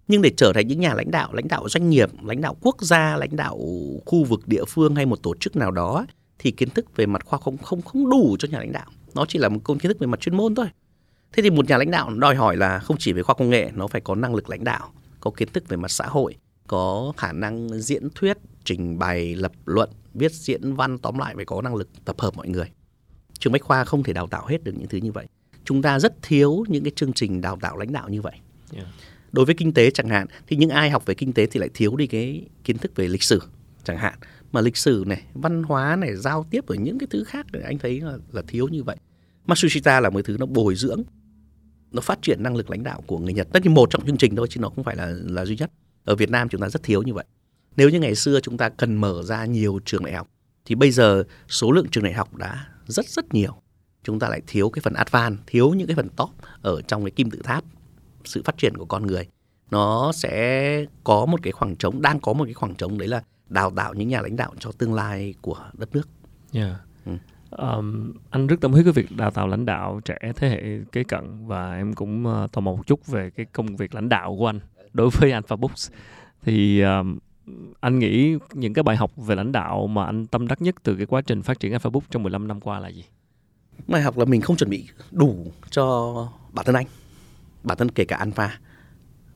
Nhưng để trở thành những nhà lãnh đạo lãnh đạo doanh nghiệp lãnh đạo quốc gia lãnh đạo khu vực địa phương hay một tổ chức nào đó thì kiến thức về mặt khoa không không không đủ cho nhà lãnh đạo. Nó chỉ là một công kiến thức về mặt chuyên môn thôi. Thế thì một nhà lãnh đạo đòi hỏi là không chỉ về khoa công nghệ nó phải có năng lực lãnh đạo có kiến thức về mặt xã hội có khả năng diễn thuyết trình bày lập luận viết diễn văn tóm lại phải có năng lực tập hợp mọi người. Trường bách khoa không thể đào tạo hết được những thứ như vậy. Chúng ta rất thiếu những cái chương trình đào tạo lãnh đạo như vậy. Yeah. đối với kinh tế chẳng hạn thì những ai học về kinh tế thì lại thiếu đi cái kiến thức về lịch sử chẳng hạn. Mà lịch sử này văn hóa này giao tiếp ở những cái thứ khác thì anh thấy là, là thiếu như vậy. Matsushita là một thứ nó bồi dưỡng nó phát triển năng lực lãnh đạo của người Nhật. Tất nhiên một trong chương trình thôi chứ nó không phải là là duy nhất ở Việt Nam chúng ta rất thiếu như vậy nếu như ngày xưa chúng ta cần mở ra nhiều trường đại học thì bây giờ số lượng trường đại học đã rất rất nhiều chúng ta lại thiếu cái phần advan thiếu những cái phần top ở trong cái kim tự tháp sự phát triển của con người nó sẽ có một cái khoảng trống đang có một cái khoảng trống đấy là đào tạo những nhà lãnh đạo cho tương lai của đất nước. Yeah. Ừ. Um, anh rất tâm huyết cái việc đào tạo lãnh đạo trẻ thế hệ kế cận và em cũng uh, tò mò một chút về cái công việc lãnh đạo của anh đối với Alpha Books. Thì um, anh nghĩ những cái bài học về lãnh đạo mà anh tâm đắc nhất từ cái quá trình phát triển Alpha Books trong 15 năm qua là gì? Bài học là mình không chuẩn bị đủ cho bản thân anh, bản thân kể cả Alpha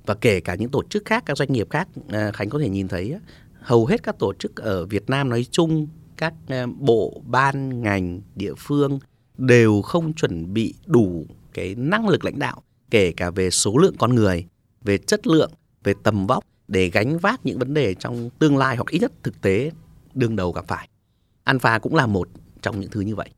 và kể cả những tổ chức khác, các doanh nghiệp khác, à, Khánh có thể nhìn thấy hầu hết các tổ chức ở Việt Nam nói chung các à, bộ ban ngành địa phương đều không chuẩn bị đủ cái năng lực lãnh đạo kể cả về số lượng con người về chất lượng về tầm vóc để gánh vác những vấn đề trong tương lai hoặc ít nhất thực tế đương đầu gặp phải alpha cũng là một trong những thứ như vậy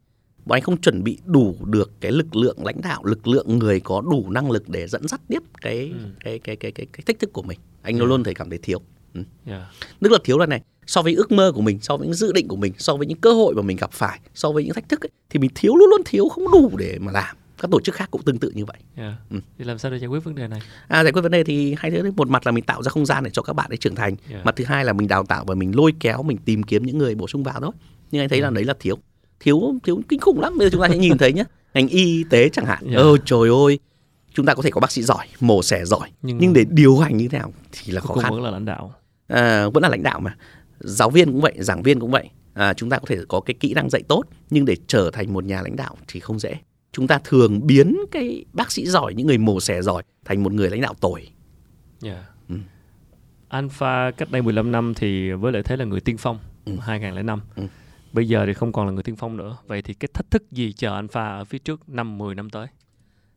bọn anh không chuẩn bị đủ được cái lực lượng lãnh đạo lực lượng người có đủ năng lực để dẫn dắt tiếp cái ừ. cái, cái cái cái cái thách thức của mình anh luôn luôn thấy cảm thấy thiếu Ừ. Yeah. Tức là thiếu là này so với ước mơ của mình, so với những dự định của mình, so với những cơ hội mà mình gặp phải, so với những thách thức ấy, thì mình thiếu luôn luôn thiếu không đủ để mà làm. Các tổ chức khác cũng tương tự như vậy. Yeah. Ừ. Thì làm sao để giải quyết vấn đề này? À, giải quyết vấn đề thì hai thứ một mặt là mình tạo ra không gian để cho các bạn ấy trưởng thành, yeah. mặt thứ hai là mình đào tạo và mình lôi kéo, mình tìm kiếm những người bổ sung vào đó. Nhưng anh thấy yeah. là ừ. đấy là thiếu, thiếu thiếu kinh khủng lắm. Bây giờ chúng ta sẽ nhìn thấy nhé, ngành y tế chẳng hạn. Yeah. Ơ trời ơi, chúng ta có thể có bác sĩ giỏi, mổ xẻ giỏi, nhưng, nhưng để điều hành như thế nào thì là khó khăn. Cũng là lãnh đạo à, vẫn là lãnh đạo mà giáo viên cũng vậy giảng viên cũng vậy à, chúng ta có thể có cái kỹ năng dạy tốt nhưng để trở thành một nhà lãnh đạo thì không dễ chúng ta thường biến cái bác sĩ giỏi những người mổ xẻ giỏi thành một người lãnh đạo tồi yeah. ừ. Alpha cách đây 15 năm thì với lợi thế là người tiên phong ừ. 2005 ừ. bây giờ thì không còn là người tiên phong nữa vậy thì cái thách thức gì chờ Alpha ở phía trước năm 10 năm tới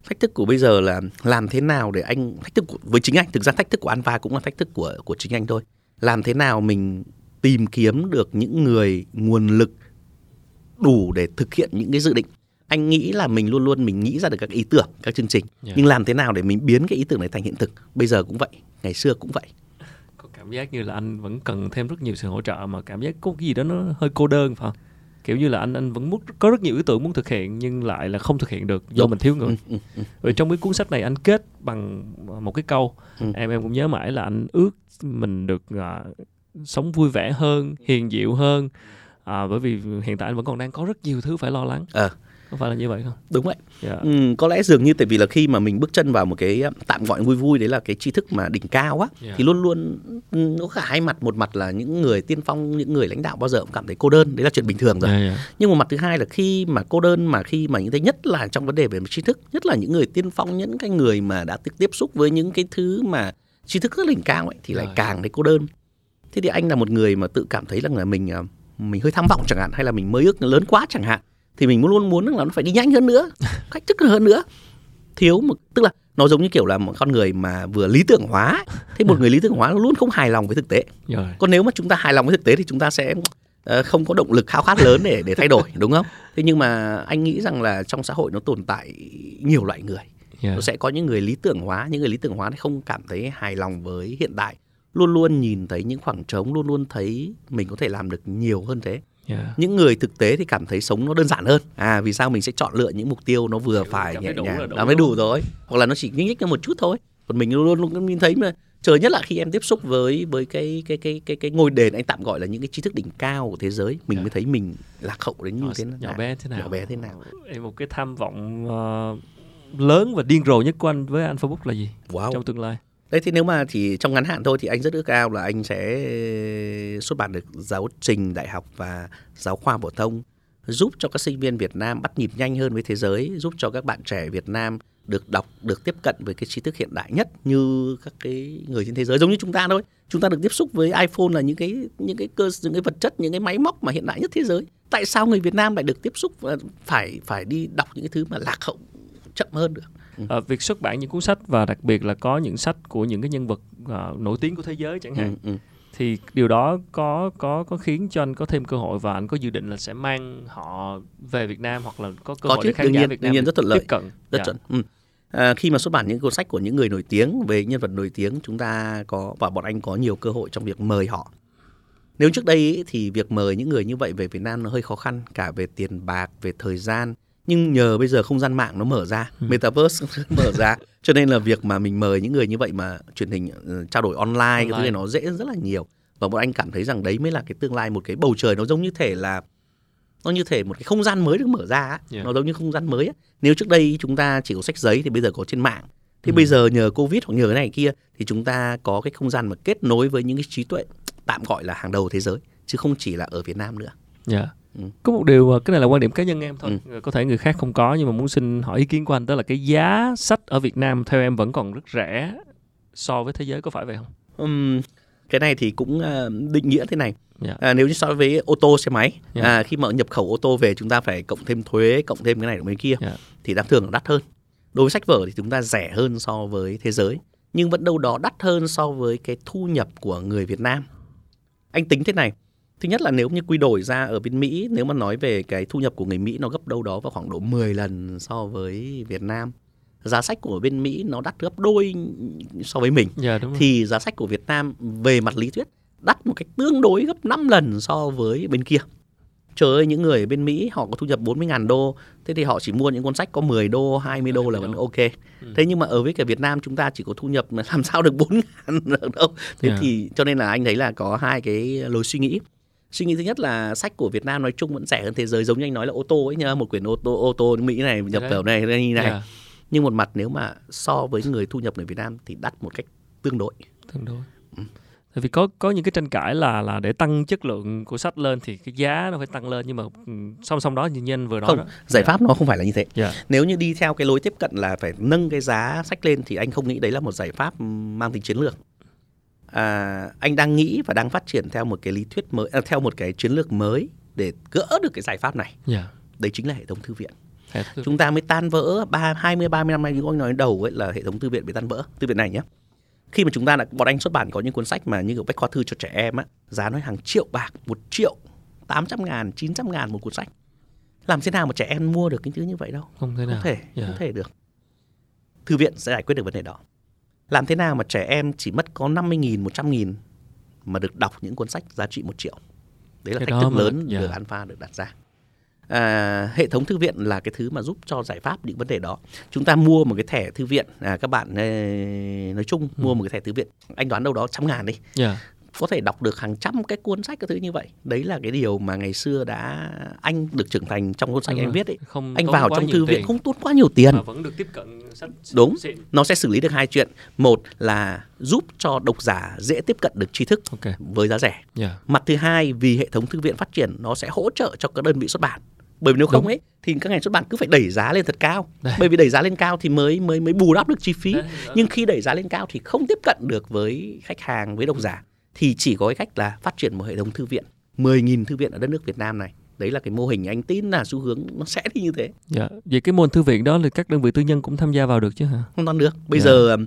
thách thức của bây giờ là làm thế nào để anh thách thức của, với chính anh thực ra thách thức của Alpha cũng là thách thức của của chính anh thôi làm thế nào mình tìm kiếm được những người nguồn lực đủ để thực hiện những cái dự định anh nghĩ là mình luôn luôn mình nghĩ ra được các ý tưởng các chương trình yeah. nhưng làm thế nào để mình biến cái ý tưởng này thành hiện thực bây giờ cũng vậy ngày xưa cũng vậy có cảm giác như là anh vẫn cần thêm rất nhiều sự hỗ trợ mà cảm giác có cái gì đó nó hơi cô đơn phải không kiểu như là anh anh vẫn muốn có rất nhiều ý tưởng muốn thực hiện nhưng lại là không thực hiện được do Đúng. mình thiếu người ừ, ừ, ừ. rồi trong cái cuốn sách này anh kết bằng một cái câu ừ. em em cũng nhớ mãi là anh ước mình được uh, sống vui vẻ hơn hiền dịu hơn à, bởi vì hiện tại anh vẫn còn đang có rất nhiều thứ phải lo lắng à có phải là như vậy không đúng vậy yeah. Dạ. ừ, có lẽ dường như tại vì là khi mà mình bước chân vào một cái tạm gọi vui vui đấy là cái tri thức mà đỉnh cao á yeah. Dạ. thì luôn luôn ừ, nó cả hai mặt một mặt là những người tiên phong những người lãnh đạo bao giờ cũng cảm thấy cô đơn đấy là chuyện bình thường rồi yeah, yeah. nhưng một mặt thứ hai là khi mà cô đơn mà khi mà những thế nhất là trong vấn đề về tri thức nhất là những người tiên phong những cái người mà đã tiếp xúc với những cái thứ mà tri thức rất đỉnh cao ấy thì lại yeah. càng thấy cô đơn thế thì anh là một người mà tự cảm thấy rằng là mình à, mình hơi tham vọng chẳng hạn hay là mình mơ ước lớn quá chẳng hạn thì mình luôn muốn là nó phải đi nhanh hơn nữa cách thức hơn nữa. Thiếu một tức là nó giống như kiểu là một con người mà vừa lý tưởng hóa thế một người lý tưởng hóa luôn không hài lòng với thực tế. Rồi. còn nếu mà chúng ta hài lòng với thực tế thì chúng ta sẽ uh, không có động lực khao khát lớn để để thay đổi đúng không? Thế nhưng mà anh nghĩ rằng là trong xã hội nó tồn tại nhiều loại người. Yeah. nó sẽ có những người lý tưởng hóa những người lý tưởng hóa thì không cảm thấy hài lòng với hiện tại luôn luôn nhìn thấy những khoảng trống luôn luôn thấy mình có thể làm được nhiều hơn thế Yeah. Những người thực tế thì cảm thấy sống nó đơn giản hơn. À vì sao mình sẽ chọn lựa những mục tiêu nó vừa phải nhẹ nhàng, đã mới đủ rồi. Hoặc là nó chỉ nhích nhích một chút thôi. Còn mình luôn luôn nhìn thấy mà chờ nhất là khi em tiếp xúc với với cái cái cái cái cái ngôi đền anh tạm gọi là những cái tri thức đỉnh cao của thế giới mình yeah. mới thấy mình lạc hậu đến như thế nào nhỏ bé thế nào nhỏ bé thế nào em một cái tham vọng uh, lớn và điên rồ nhất của anh với anh Facebook là gì wow. trong tương lai Đấy thì nếu mà chỉ trong ngắn hạn thôi thì anh rất ước ao là anh sẽ xuất bản được giáo trình đại học và giáo khoa phổ thông giúp cho các sinh viên Việt Nam bắt nhịp nhanh hơn với thế giới, giúp cho các bạn trẻ Việt Nam được đọc, được tiếp cận với cái tri thức hiện đại nhất như các cái người trên thế giới giống như chúng ta thôi. Chúng ta được tiếp xúc với iPhone là những cái những cái cơ những cái vật chất, những cái máy móc mà hiện đại nhất thế giới. Tại sao người Việt Nam lại được tiếp xúc và phải phải đi đọc những cái thứ mà lạc hậu chậm hơn được? À, việc xuất bản những cuốn sách và đặc biệt là có những sách của những cái nhân vật uh, nổi tiếng của thế giới chẳng hạn. Ừ, ừ thì điều đó có có có khiến cho anh có thêm cơ hội và anh có dự định là sẽ mang họ về Việt Nam hoặc là có cơ có hội chứ, để khán giả nhiên, Việt Nam nhiên rất thuận lợi tiếp cận rất dạ. chuẩn ừ. à, khi mà xuất bản những cuốn sách của những người nổi tiếng về nhân vật nổi tiếng chúng ta có và bọn anh có nhiều cơ hội trong việc mời họ nếu trước đây ý, thì việc mời những người như vậy về Việt Nam nó hơi khó khăn cả về tiền bạc về thời gian nhưng nhờ bây giờ không gian mạng nó mở ra ừ. metaverse mở ra cho nên là việc mà mình mời những người như vậy mà truyền hình uh, trao đổi online, online. cái thứ này nó dễ rất là nhiều và bọn anh cảm thấy rằng đấy mới là cái tương lai một cái bầu trời nó giống như thể là nó như thể một cái không gian mới được mở ra yeah. nó giống như không gian mới nếu trước đây chúng ta chỉ có sách giấy thì bây giờ có trên mạng thì ừ. bây giờ nhờ covid hoặc nhờ cái này kia thì chúng ta có cái không gian mà kết nối với những cái trí tuệ tạm gọi là hàng đầu thế giới chứ không chỉ là ở Việt Nam nữa. Yeah. Ừ. Có một điều cái này là quan điểm cá nhân em thôi. Ừ. Có thể người khác không có nhưng mà muốn xin hỏi ý kiến của anh đó là cái giá sách ở Việt Nam theo em vẫn còn rất rẻ so với thế giới có phải vậy không? Um, cái này thì cũng uh, định nghĩa thế này. Yeah. Dạ. À, nếu như so với ô tô xe máy, yeah. Dạ. à, khi mà nhập khẩu ô tô về chúng ta phải cộng thêm thuế, cộng thêm cái này cái kia, yeah. Dạ. thì đang thường là đắt hơn. Đối với sách vở thì chúng ta rẻ hơn so với thế giới, nhưng vẫn đâu đó đắt hơn so với cái thu nhập của người Việt Nam. Anh tính thế này, thứ nhất là nếu như quy đổi ra ở bên Mỹ nếu mà nói về cái thu nhập của người Mỹ nó gấp đâu đó vào khoảng độ 10 lần so với Việt Nam giá sách của bên Mỹ nó đắt gấp đôi so với mình. Yeah, đúng thì giá sách của Việt Nam về mặt lý thuyết đắt một cách tương đối gấp 5 lần so với bên kia. Trời ơi những người bên Mỹ họ có thu nhập 40 ngàn đô thế thì họ chỉ mua những cuốn sách có 10 đô 20 đô là vẫn ok. Ừ. thế nhưng mà ở với cả Việt Nam chúng ta chỉ có thu nhập làm sao được 4 ngàn được đâu. Thế yeah. thì cho nên là anh thấy là có hai cái lối suy nghĩ suy nghĩ thứ nhất là sách của Việt Nam nói chung vẫn rẻ hơn thế giới giống như anh nói là ô tô ấy nhá một quyển ô tô ô tô Mỹ này nhập khẩu này như này yeah. nhưng một mặt nếu mà so với người thu nhập người Việt Nam thì đắt một cách tương đối tương đối ừ. Tại vì có có những cái tranh cãi là là để tăng chất lượng của sách lên thì cái giá nó phải tăng lên nhưng mà ừ, song song đó như nhân vừa nói không, đó. giải yeah. pháp nó không phải là như thế. Yeah. Dạ. Nếu như đi theo cái lối tiếp cận là phải nâng cái giá sách lên thì anh không nghĩ đấy là một giải pháp mang tính chiến lược à, anh đang nghĩ và đang phát triển theo một cái lý thuyết mới à, theo một cái chiến lược mới để gỡ được cái giải pháp này yeah. Dạ. đấy chính là hệ thống thư viện chúng ta mới tan vỡ ba hai mươi ba mươi năm nay như anh nói đầu ấy là hệ thống thư viện bị tan vỡ thư viện này nhé khi mà chúng ta là bọn anh xuất bản có những cuốn sách mà như bách khoa thư cho trẻ em á giá nó hàng triệu bạc một triệu tám trăm ngàn chín trăm ngàn một cuốn sách làm thế nào mà trẻ em mua được cái thứ như vậy đâu không thể nào không thể yeah. không dạ. thể được thư viện sẽ giải quyết được vấn đề đó làm thế nào mà trẻ em chỉ mất có 50 nghìn, 100 nghìn mà được đọc những cuốn sách giá trị một triệu. Đấy là cái thách thức mà, lớn yeah. Dạ. được Alpha được đặt ra. À, hệ thống thư viện là cái thứ mà giúp cho giải pháp những vấn đề đó. Chúng ta mua một cái thẻ thư viện, à, các bạn nói chung ừ. mua một cái thẻ thư viện, anh đoán đâu đó trăm ngàn đi. Yeah. Dạ có thể đọc được hàng trăm cái cuốn sách các thứ như vậy đấy là cái điều mà ngày xưa đã anh được trưởng thành trong cuốn sách đúng anh viết ấy không anh vào trong thư viện không tốn quá nhiều tiền mà vẫn được tiếp cận sách đúng xịn. nó sẽ xử lý được hai chuyện một là giúp cho độc giả dễ tiếp cận được tri thức okay. với giá rẻ yeah. Dạ. mặt thứ hai vì hệ thống thư viện phát triển nó sẽ hỗ trợ cho các đơn vị xuất bản bởi vì nếu không ấy thì các ngành xuất bản cứ phải đẩy giá lên thật cao Đây. bởi vì đẩy giá lên cao thì mới mới mới bù đắp được chi phí Đây. nhưng khi đẩy giá lên cao thì không tiếp cận được với khách hàng với độc giả thì chỉ có cái cách là phát triển một hệ thống thư viện 10.000 thư viện ở đất nước Việt Nam này đấy là cái mô hình anh tin là xu hướng nó sẽ đi như thế. Dạ. Vậy cái môn thư viện đó là các đơn vị tư nhân cũng tham gia vào được chứ hả? Không toàn được. Bây dạ. giờ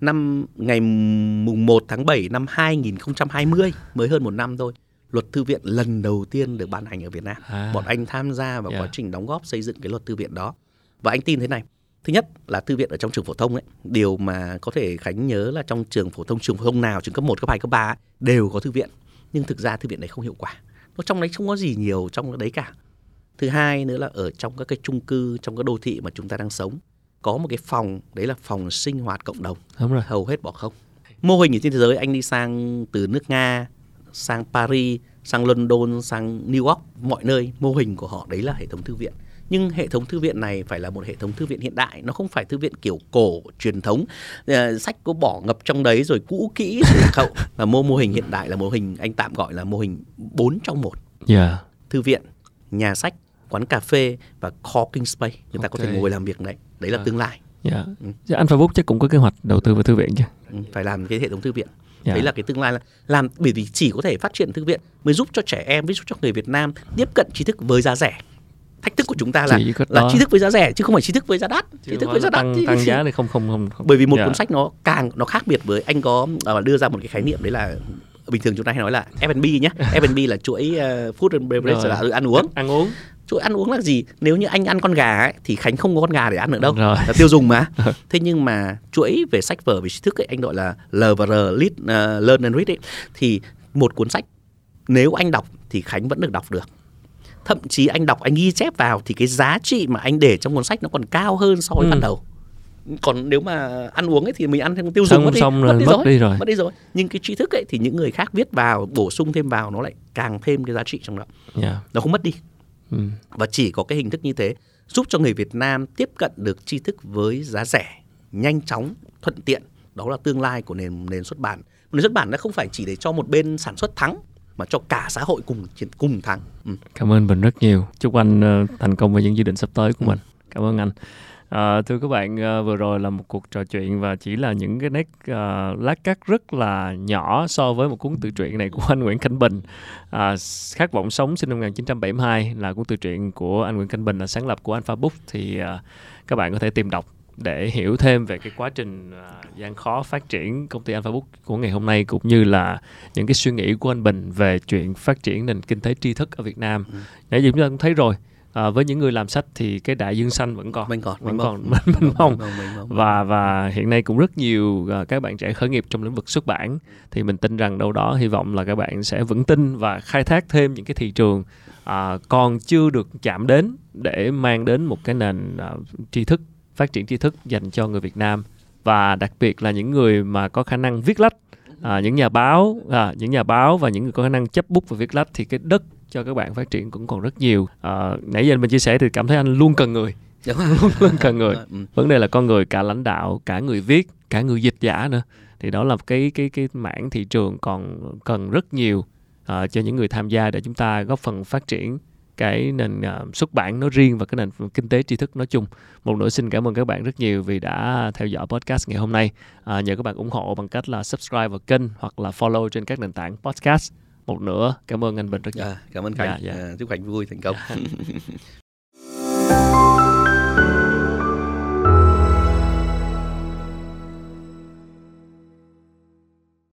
năm ngày mùng 1 tháng 7 năm 2020 mới hơn một năm thôi. Luật thư viện lần đầu tiên được ban hành ở Việt Nam. À. Bọn anh tham gia vào yeah. quá trình đóng góp xây dựng cái luật thư viện đó. Và anh tin thế này, thứ nhất là thư viện ở trong trường phổ thông ấy điều mà có thể khánh nhớ là trong trường phổ thông trường phổ thông nào trường cấp 1, cấp 2, cấp 3 đều có thư viện. Nhưng thực ra thư viện này không hiệu quả. Nó trong đấy không có gì nhiều trong đấy cả. Thứ hai nữa là ở trong các cái chung cư trong các đô thị mà chúng ta đang sống có một cái phòng đấy là phòng sinh hoạt cộng đồng. Đúng rồi. hầu hết bỏ không. Mô hình ở trên thế giới anh đi sang từ nước nga sang paris sang london sang new york mọi nơi mô hình của họ đấy là hệ thống thư viện nhưng hệ thống thư viện này phải là một hệ thống thư viện hiện đại nó không phải thư viện kiểu cổ truyền thống uh, sách có bỏ ngập trong đấy rồi cũ kỹ rồi khẩu và mô mô hình hiện đại là mô hình anh tạm gọi là mô hình 4 trong một yeah. thư viện nhà sách quán cà phê và co-working space người ta okay. có thể ngồi làm việc đấy đấy là à. tương lai dạ ừ. Alpha Book chắc cũng có kế hoạch đầu tư vào thư viện chứ ừ, phải làm cái hệ thống thư viện yeah. đấy là cái tương lai là làm bởi vì chỉ có thể phát triển thư viện mới giúp cho trẻ em mới giúp cho người Việt Nam tiếp cận trí thức với giá rẻ thách thức của chúng ta là là trí thức với giá rẻ chứ không phải trí thức với giá đắt. Trí thức với giá đắt. tăng, tăng giá thì không không không, không. bởi vì một yeah. cuốn sách nó càng nó khác biệt với anh có uh, đưa ra một cái khái niệm đấy là bình thường chúng ta hay nói là F&B nhé F&B là chuỗi uh, food and beverage là ăn uống. Ăn uống. Chuỗi ăn uống là gì? Nếu như anh ăn con gà ấy, thì khánh không có con gà để ăn nữa đâu. Rồi. là tiêu dùng mà. Thế nhưng mà chuỗi về sách vở về trí thức ấy, anh gọi là L và R lead uh, learn and read ấy, thì một cuốn sách nếu anh đọc thì khánh vẫn được đọc được thậm chí anh đọc anh ghi chép vào thì cái giá trị mà anh để trong cuốn sách nó còn cao hơn so với ừ. ban đầu. Còn nếu mà ăn uống ấy thì mình ăn theo tiêu dùng mất đi, xong mất, đi, mất rồi, đi rồi. mất đi rồi. Nhưng cái tri thức ấy thì những người khác viết vào bổ sung thêm vào nó lại càng thêm cái giá trị trong đó. Yeah. nó không mất đi. Ừ. và chỉ có cái hình thức như thế giúp cho người Việt Nam tiếp cận được tri thức với giá rẻ nhanh chóng thuận tiện. Đó là tương lai của nền nền xuất bản. Nền xuất bản nó không phải chỉ để cho một bên sản xuất thắng mà cho cả xã hội cùng cùng thắng. Ừ. Cảm ơn Bình rất nhiều. Chúc anh uh, thành công với những dự định sắp tới của ừ. mình. Cảm ơn anh. À, thưa các bạn, à, vừa rồi là một cuộc trò chuyện và chỉ là những cái nét à, lát cắt rất là nhỏ so với một cuốn tự truyện này của anh Nguyễn Khánh Bình. À, Khát vọng sống sinh năm 1972 là cuốn tự truyện của anh Nguyễn Khánh Bình là sáng lập của Alpha Book thì à, các bạn có thể tìm đọc để hiểu thêm về cái quá trình uh, gian khó phát triển công ty Alpha Book của ngày hôm nay cũng như là những cái suy nghĩ của anh Bình về chuyện phát triển nền kinh tế tri thức ở Việt Nam. Ừ. Nãy giờ chúng ta cũng thấy rồi à, với những người làm sách thì cái đại dương xanh vẫn còn vẫn còn vẫn còn mình mình mong và và hiện nay cũng rất nhiều uh, các bạn trẻ khởi nghiệp trong lĩnh vực xuất bản thì mình tin rằng đâu đó hy vọng là các bạn sẽ vững tin và khai thác thêm những cái thị trường uh, còn chưa được chạm đến để mang đến một cái nền uh, tri thức phát triển tri thức dành cho người Việt Nam và đặc biệt là những người mà có khả năng viết lách. À, những nhà báo à, những nhà báo và những người có khả năng chấp bút và viết lách thì cái đất cho các bạn phát triển cũng còn rất nhiều. À, nãy giờ mình chia sẻ thì cảm thấy anh luôn cần người. Luôn luôn cần người. Ừ. vấn đề là con người cả lãnh đạo cả người viết cả người dịch giả nữa. Thì đó là cái cái cái mảng thị trường còn cần rất nhiều uh, cho những người tham gia để chúng ta góp phần phát triển cái nền uh, xuất bản nói riêng và cái nền kinh tế tri thức nói chung. Một nữa xin cảm ơn các bạn rất nhiều vì đã theo dõi podcast ngày hôm nay. À, nhờ các bạn ủng hộ bằng cách là subscribe vào kênh hoặc là follow trên các nền tảng podcast. Một nữa cảm ơn anh Bình rất nhiều. À, cảm ơn Khánh. Dạ, dạ. À, chúc Khánh vui thành công.